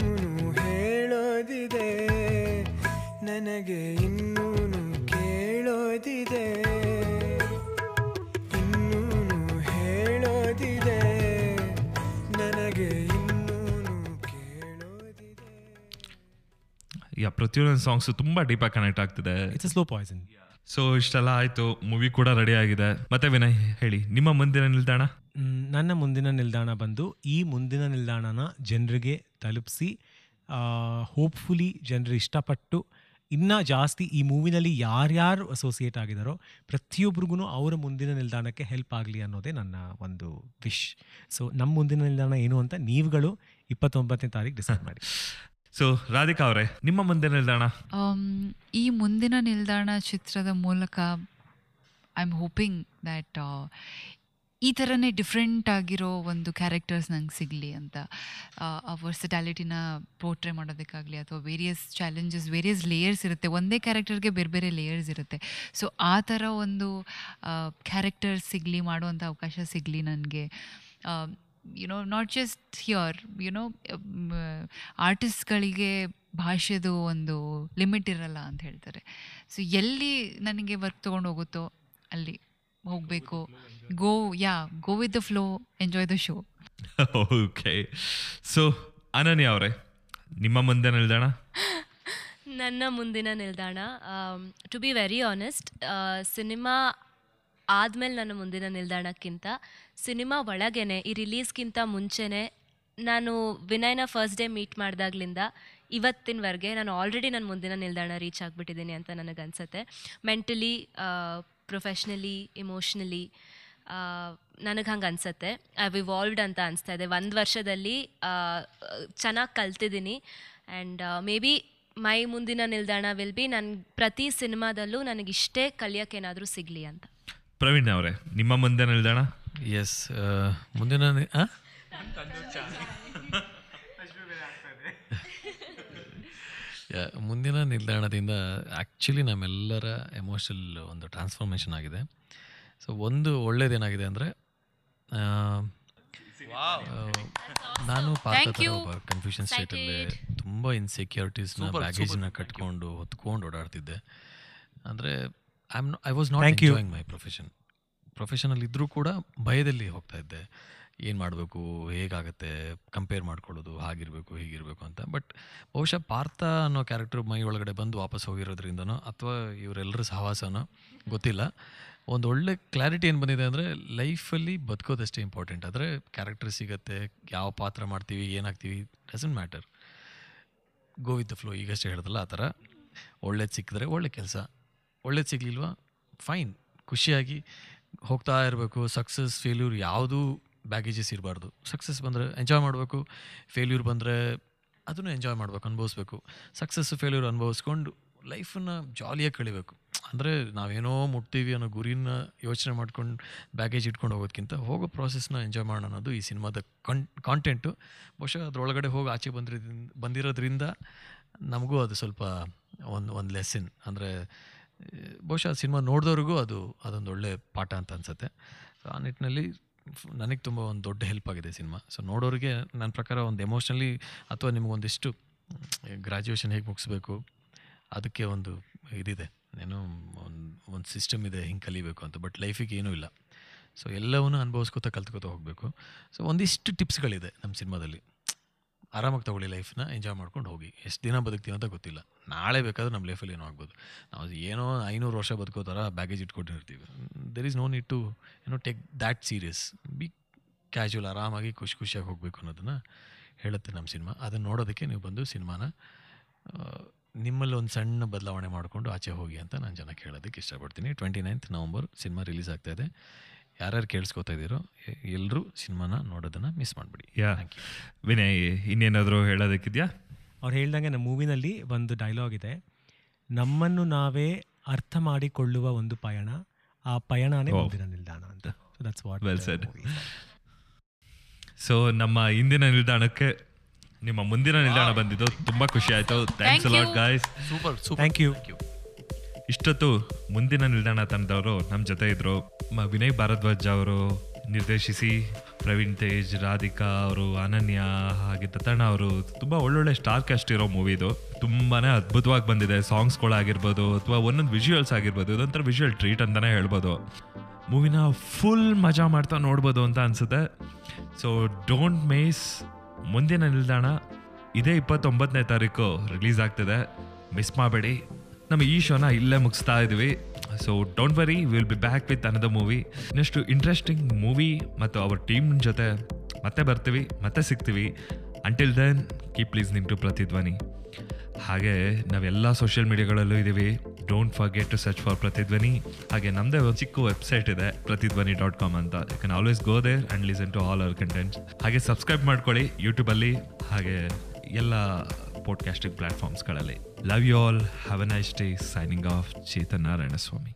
ಹೇಳೋದಿದೆ. ನನಗೆ ಯಾ ಪ್ರತಿಯೊಂದು ತುಂಬಾ ಡೀಪ್ ಆಗಿ ಕನೆಕ್ಟ್ ಆಗ್ತಿದೆ. ಇಟ್ಸ್ ಸ್ಲೋ ಪಾಯ್ಸನ್ ಸೊ ಇಷ್ಟೆಲ್ಲ ಆಯಿತು. ಮೂವಿ ಕೂಡ ರೆಡಿ ಆಗಿದೆ. ಮತ್ತೆ ವಿನಯ್ ಹೇಳಿ. ನಿಮ್ಮ ಮುಂದಿನ ನಿಲ್ದಾಣ? ನನ್ನ ಮುಂದಿನ ನಿಲ್ದಾಣ ಬಂದು ಈ ಮುಂದಿನ ನಿಲ್ದಾಣನ ಜನರಿಗೆ ತಲುಪಿಸಿ ಹೋಪ್ಫುಲಿ ಜನರು ಇಷ್ಟಪಟ್ಟು ಇನ್ನೂ ಜಾಸ್ತಿ ಈ ಮೂವಿನಲ್ಲಿ ಯಾರ್ಯಾರು ಅಸೋಸಿಯೇಟ್ ಆಗಿದಾರೋ ಪ್ರತಿಯೊಬ್ರಿಗೂ ಅವರ ಮುಂದಿನ ನಿಲ್ದಾಣಕ್ಕೆ ಹೆಲ್ಪ್ ಆಗಲಿ ಅನ್ನೋದೇ ನನ್ನ ಒಂದು ವಿಶ್ ಸೊ ನಮ್ಮ ಮುಂದಿನ ನಿಲ್ದಾಣ ಏನು ಅಂತ ನೀವುಗಳು ಇಪ್ಪತ್ತೊಂಬತ್ತನೇ ತಾರೀಕು ಡಿಸೈಡ್ ಮಾಡಿ. ಸೊ ರಾಧಿಕಾ ಅವರೇ ನಿಮ್ಮ ಮುಂದಿನ ನಿಲ್ದಾಣ. Um, ಈ ಮುಂದಿನ ನಿಲ್ದಾಣ ಚಿತ್ರದ ಮೂಲಕ ಐ ಆಮ್ ಹೋಪಿಂಗ್ ದ್ಯಾಟ್ ಈ ಥರನೇ ಡಿಫ್ರೆಂಟ್ ಆಗಿರೋ ಒಂದು ಕ್ಯಾರೆಕ್ಟರ್ಸ್ ನಂಗೆ ಸಿಗಲಿ ಅಂತ. ಆ ವರ್ಸಟ್ಯಾಲಿಟಿನ ಪೋರ್ಟ್ರೇ ಮಾಡೋದಕ್ಕಾಗಲಿ ಅಥವಾ ವೇರಿಯಸ್ ಚಾಲೆಂಜಸ್ ವೇರಿಯಸ್ ಲೇಯರ್ಸ್ ಇರುತ್ತೆ. ಒಂದೇ ಕ್ಯಾರೆಕ್ಟರ್ಗೆ ಬೇರೆ ಬೇರೆ ಲೇಯರ್ಸ್ ಇರುತ್ತೆ. ಸೊ ಆ ಥರ ಒಂದು ಕ್ಯಾರೆಕ್ಟರ್ಸ್ ಸಿಗಲಿ ಮಾಡುವಂಥ ಅವಕಾಶ ಸಿಗಲಿ ನನಗೆ. You know not just here you know ಆರ್ಟಿಸ್ಟ್ಗಳಿಗೆ ಭಾಷೆದು ಒಂದು ಲಿಮಿಟ್ ಇರಲ್ಲ ಅಂತ ಹೇಳ್ತಾರೆ. ಸೊ ಎಲ್ಲಿ ನನಗೆ ವರ್ಕ್ ತೊಗೊಂಡು ಹೋಗುತ್ತೋ ಅಲ್ಲಿ ಹೋಗಬೇಕು. Go ya go with the flow enjoy the show okay so Ananya ಅವರೇ ನಿಮ್ಮ ಮುಂದೆ ನಿಲ್ದಾಣ? ನನ್ನ ಮುಂದಿನ ನಿಲ್ದಾಣ to be very honest cinema ಆದಮೇಲೆ ನನ್ನ ಮುಂದಿನ ನಿಲ್ದಾಣಕ್ಕಿಂತ ಸಿನಿಮಾ ಒಳಗೇನೆ, ಈ ರಿಲೀಸ್ಗಿಂತ ಮುಂಚೆನೇ ನಾನು ವಿನಯ್ನ ಫಸ್ಟ್ ಡೇ ಮೀಟ್ ಮಾಡಿದಾಗ್ಲಿಂದ ಇವತ್ತಿನವರೆಗೆ ನಾನು ಆಲ್ರೆಡಿ ನನ್ನ ಮುಂದಿನ ನಿಲ್ದಾಣ ರೀಚ್ ಆಗಿಬಿಟ್ಟಿದ್ದೀನಿ ಅಂತ ನನಗನ್ಸುತ್ತೆ. ಮೆಂಟಲಿ ಪ್ರೊಫೆಷ್ನಲಿ ಇಮೋಷ್ನಲಿ ನನಗೆ ಹಂಗೆ ಅನ್ಸುತ್ತೆ ಐ ವಿವಾಲ್ವ್ಡ್ ಅಂತ ಅನಿಸ್ತಾ ಇದೆ. ಒಂದು ವರ್ಷದಲ್ಲಿ ಚೆನ್ನಾಗಿ ಕಲ್ತಿದ್ದೀನಿ. ಆ್ಯಂಡ್ ಮೇ ಬಿ ಮೈ ಮುಂದಿನ ನಿಲ್ದಾಣ ವಿಲ್ ಬಿ ನನ್ನ ಪ್ರತಿ ಸಿನಿಮಾದಲ್ಲೂ ನನಗಿಷ್ಟೇ ಕಲಿಯೋಕ್ಕೇನಾದರೂ ಸಿಗಲಿ ಅಂತ. ಪ್ರವೀಣ್ ಅವರೇ ನಿಮ್ಮ ಮುಂದೆ ನಿಲ್ದಾಣ? ಎಸ್ ಮುಂದಿನ ಮುಂದಿನ ನಿಲ್ದಾಣದಿಂದ ಆ್ಯಕ್ಚುಲಿ ನಮ್ಮೆಲ್ಲರ ಎಮೋಷನಲ್ ಒಂದು ಟ್ರಾನ್ಸ್ಫಾರ್ಮೇಷನ್ ಆಗಿದೆ. ಸೊ ಒಂದು ಒಳ್ಳೇದೇನಾಗಿದೆ ಅಂದರೆ ನಾನು Thank you. ಕನ್ಫ್ಯೂಷನ್ ಸ್ಟೇಟಲ್ಲಿ ತುಂಬ ಇನ್ಸೆಕ್ಯೂರಿಟೀಸ್ನ ಬ್ಯಾಗೇಜ್ನ. ಕಟ್ಕೊಂಡು ಹೊತ್ಕೊಂಡು ಓಡಾಡ್ತಿದ್ದೆ. ಅಂದರೆ I am I was not. Enjoying my profession professional ಇದ್ದರೂ ಕೂಡ ಭಯದಲ್ಲಿ ಹೋಗ್ತಾ ಇದ್ದೆ. ಏನು ಮಾಡಬೇಕು ಹೇಗಾಗುತ್ತೆ ಕಂಪೇರ್ ಮಾಡ್ಕೊಳ್ಳೋದು ಹಾಗಿರಬೇಕು ಹೀಗಿರಬೇಕು ಅಂತ. ಬಟ್ ಬಹುಶಃ ಪಾರ್ಥ ಅನ್ನೋ ಕ್ಯಾರೆಕ್ಟರ್ ಮೈ ಒಳಗಡೆ ಬಂದು ವಾಪಸ್ ಹೋಗಿರೋದ್ರಿಂದನೋ ಅಥವಾ ಇವರೆಲ್ಲರ ಸಹವಾಸನೋ ಗೊತ್ತಿಲ್ಲ. ಒಂದು ಒಳ್ಳೆ ಕ್ಲಾರಿಟಿ ಏನು ಬಂದಿದೆ ಅಂದರೆ ಲೈಫಲ್ಲಿ ಬದುಕೋದಷ್ಟೇ ಇಂಪಾರ್ಟೆಂಟ್ ಆದರೆ ಕ್ಯಾರೆಕ್ಟರ್ ಸಿಗತ್ತೆ ಯಾವ ಪಾತ್ರ ಮಾಡ್ತೀವಿ ಏನಾಗ್ತೀವಿ doesn't matter go with the flow ಈಗಷ್ಟೇ ಹೇಳ್ದಲ್ಲ ಆ ಥರ. ಒಳ್ಳೇದು ಸಿಕ್ಕಿದ್ರೆ ಒಳ್ಳೆ ಕೆಲಸ. ಒಳ್ಳೇದು ಸಿಗಲಿಲ್ವಾ? ಫೈನ್ ಖುಷಿಯಾಗಿ ಹೋಗ್ತಾ ಇರಬೇಕು. ಸಕ್ಸಸ್ ಫೇಲ್ಯೂರ್ ಯಾವುದೂ ಬ್ಯಾಗೇಜಸ್ ಇರಬಾರ್ದು. ಸಕ್ಸಸ್ ಬಂದರೆ ಎಂಜಾಯ್ ಮಾಡಬೇಕು. ಫೇಲ್ಯೂರ್ ಬಂದರೆ ಅದನ್ನು ಎಂಜಾಯ್ ಮಾಡಬೇಕು, ಅನುಭವಿಸ್ಬೇಕು. Success failure ಅನುಭವಿಸ್ಕೊಂಡು ಲೈಫನ್ನು ಜಾಲಿಯಾಗಿ ಕಳಿಬೇಕು. ಅಂದರೆ ನಾವೇನೋ ಮುಟ್ತೀವಿ ಅನ್ನೋ ಗುರಿನ ಯೋಚನೆ ಮಾಡ್ಕೊಂಡು ಬ್ಯಾಗೇಜ್ ಇಟ್ಕೊಂಡು ಹೋಗೋದಕ್ಕಿಂತ ಹೋಗೋ ಪ್ರಾಸೆಸ್ನ ಎಂಜಾಯ್ ಮಾಡೋಣ ಅನ್ನೋದು ಈ ಸಿನಿಮಾದ ಕನ್ ಕಾಂಟೆಂಟು ಬಹುಶಃ ಅದರೊಳಗಡೆ ಹೋಗಿ ಆಚೆ ಬಂದಿರೋದ್ರಿಂದ ಬಂದಿರೋದ್ರಿಂದ ನಮಗೂ ಅದು ಸ್ವಲ್ಪ ಒಂದು ಒಂದು ಲೆಸನ್ ಅಂದರೆ ಬಹುಶಃ ಸಿನಿಮಾ ನೋಡಿದವ್ರಿಗೂ ಅದು ಅದೊಂದು ಒಳ್ಳೆ ಪಾಠ ಅಂತ ಅನ್ಸುತ್ತೆ. ಸೊ ಆ ನಿಟ್ಟಿನಲ್ಲಿ ನನಗೆ ತುಂಬ ಒಂದು ದೊಡ್ಡ ಹೆಲ್ಪ್ ಆಗಿದೆ ಸಿನಿಮಾ. ಸೊ ನೋಡೋರಿಗೆ ನನ್ನ ಪ್ರಕಾರ ಒಂದು ಎಮೋಷ್ನಲಿ ಅಥವಾ ನಿಮಗೊಂದಿಷ್ಟು ಗ್ರ್ಯಾಜುಯೇಷನ್ ಹೇಗೆ ಮುಗಿಸ್ಬೇಕು, ಅದಕ್ಕೆ ಒಂದು ಇದಿದೆ. ಏನೋ ಒಂದು ಒಂದು ಸಿಸ್ಟಮ್ ಇದೆ, ಹಿಂಗೆ ಕಲಿಬೇಕು ಅಂತ. ಬಟ್ ಲೈಫಿಗೆ ಏನೂ ಇಲ್ಲ. ಸೊ ಎಲ್ಲವನ್ನೂ ಅನುಭವಿಸ್ಕೋತಾ ಕಲ್ತ್ಕೋತಾ ಹೋಗಬೇಕು. ಸೊ ಒಂದಿಷ್ಟು ಟಿಪ್ಸ್ಗಳಿದೆ ನಮ್ಮ ಸಿನಿಮಾದಲ್ಲಿ. ಆರಾಮಾಗಿ ತಗೊಳ್ಳಿ ಲೈಫ್ನ, ಎಂಜಾಯ್ ಮಾಡ್ಕೊಂಡು ಹೋಗಿ. ಎಷ್ಟು ದಿನ ಬದುಕ್ತೀವಿ ಅಂತ ಗೊತ್ತಿಲ್ಲ. ನಾಳೆ ಬೇಕಾದ್ರೆ ನಮ್ಮ ಲೈಫಲ್ಲಿ ಏನೋ ಆಗ್ಬೋದು. ನಾವು ಏನೋ ಐನೂರು ವರ್ಷ ಬದುಕೋ ಥರ ಬ್ಯಾಗೇಜ್ ಇಟ್ಕೊಂಡಿರ್ತೀವಿ there is no need to ಏನೋ take that serious be casual ಆರಾಮಾಗಿ ಖುಷಿ ಖುಷಿಯಾಗಿ ಹೋಗಬೇಕು ಅನ್ನೋದನ್ನು ಹೇಳುತ್ತೆ ನಮ್ಮ ಸಿನಿಮಾ. ಅದನ್ನು ನೋಡೋದಕ್ಕೆ ನೀವು ಬಂದು ಸಿನಿಮಾನ ನಿಮ್ಮಲ್ಲಿ ಒಂದು ಸಣ್ಣ ಬದಲಾವಣೆ ಮಾಡಿಕೊಂಡು ಆಚೆ ಹೋಗಿ ಅಂತ ನಾನು ಜನಕ್ಕೆ ಹೇಳೋದಕ್ಕೆ ಇಷ್ಟಪಡ್ತೀನಿ. Twenty ninth November cinema release ಆಗ್ತಾ ಇದೆ. ಯಾರ್ಯಾರು ಕೇಳಿಸ್ಕೊತಾ ಇದ್ದೀರೋ ಎಲ್ಲರೂ ಸಿನಿಮಾನ ನೋಡೋದನ್ನು ಮಿಸ್ ಮಾಡಿಬಿಡಿ. ಯಾ. ವಿನಯ್ ಇನ್ನೇನಾದರೂ ಹೇಳೋದಕ್ಕಿದೆಯಾ? ಅವ್ರು ಹೇಳ್ದಂಗೆ ನಮ್ಮ ಮೂವಿನಲ್ಲಿ ಒಂದು ಡೈಲಾಗ್ ಇದೆ. ನಮ್ಮನ್ನು ನಾವೇ ಅರ್ಥ ಮಾಡಿಕೊಳ್ಳುವ ಒಂದು ಪಯಣ. ಆ ಪಯಣನೇ Oh. ಮುಂದಿನ ನಿಲ್ದಾಣ ಅಂತ. So that's what well said so ನಮ್ಮ ಇಂದಿನ ನಿಲ್ದಾಣಕ್ಕೆ ನಿಮ್ಮ ಮುಂದಿನ ನಿಲ್ದಾಣ ಬಂದಿದ್ದು ತುಂಬಾ ಖುಷಿ ಆಯ್ತು. Thanks lot guys super super thank you ಇಷ್ಟೊತ್ತು ಮುಂದಿನ ನಿಲ್ದಾಣ ತಂದವರು ನಮ್ಮ ಜೊತೆ ಇದ್ರು. ಮ- ವಿನಯ್ ಭಾರದ್ವಾಜ್ ಅವರು ನಿರ್ದೇಶಿಸಿ, ಪ್ರವೀಣ್ ತೇಜ್, ರಾಧಿಕಾ ಅವರು, ಅನನ್ಯ ಹಾಗೆ ದತ್ತಣ್ಣ ಅವರು, ತುಂಬ ಒಳ್ಳೊಳ್ಳೆ ಸ್ಟಾರ್ ಕ್ಯಾಸ್ಟ್ ಇರೋ ಮೂವಿ ಇದು. ತುಂಬಾ ಅದ್ಭುತವಾಗಿ ಬಂದಿದೆ. ಸಾಂಗ್ಸ್ಗಳಾಗಿರ್ಬೋದು ಅಥವಾ ಒಂದೊಂದು ವಿಜುವಲ್ಸ್ ಆಗಿರ್ಬೋದು, ಇದೊಂಥರ ವಿಜುವಲ್ ಟ್ರೀಟ್ ಅಂತಲೇ ಹೇಳ್ಬೋದು. ಮೂವಿನ ಫುಲ್ ಮಜಾ ಮಾಡ್ತಾ ನೋಡ್ಬೋದು ಅಂತ ಅನಿಸುತ್ತೆ. ಸೊ ಡೋಂಟ್ ಮೇಸ್ ಮುಂದಿನ ನಿಲ್ದಾಣ. ಇದೇ ಇಪ್ಪತ್ತೊಂಬತ್ತನೇ ತಾರೀಕು ರಿಲೀಸ್ ಆಗ್ತಿದೆ. ಮಿಸ್ ಮಾಡಬೇಡಿ. ನಮ್ಮ ಈ ಶೋನ ಇಲ್ಲೇ ಮುಗಿಸ್ತಾ ಇದ್ವಿ. So don't worry will be back with another movie ಇನ್ನಷ್ಟು ಇಂಟ್ರೆಸ್ಟಿಂಗ್ ಮೂವಿ ಮತ್ತು ಅವರ ಟೀಮ್ ಜೊತೆ ಮತ್ತೆ ಬರ್ತೀವಿ, ಮತ್ತೆ ಸಿಗ್ತೀವಿ. Until then keep listening to Prathidhwani ಹಾಗೆ ನಾವೆಲ್ಲ ಸೋಷಿಯಲ್ ಮೀಡಿಯಾಗಳಲ್ಲೂ ಇದ್ದೀವಿ. Don't forget to search for Prathidhwani ಹಾಗೆ ನಮ್ಮದೇ ಒಂದು ಚಿಕ್ಕ ವೆಬ್ಸೈಟ್ ಇದೆ ಪ್ರತಿಧ್ವನಿ ಡಾಟ್ ಕಾಮ್ ಅಂತ. You can always go there and listen to all our contents ಹಾಗೆ ಸಬ್ಸ್ಕ್ರೈಬ್ ಮಾಡ್ಕೊಳ್ಳಿ ಯೂಟ್ಯೂಬಲ್ಲಿ ಹಾಗೆ ಎಲ್ಲ podcasting ಪ್ಲಾಟ್ಫಾರ್ಮ್ಸ್ಗಳಲ್ಲಿ Love you all. Have a nice day. Signing off, Chetan Swami.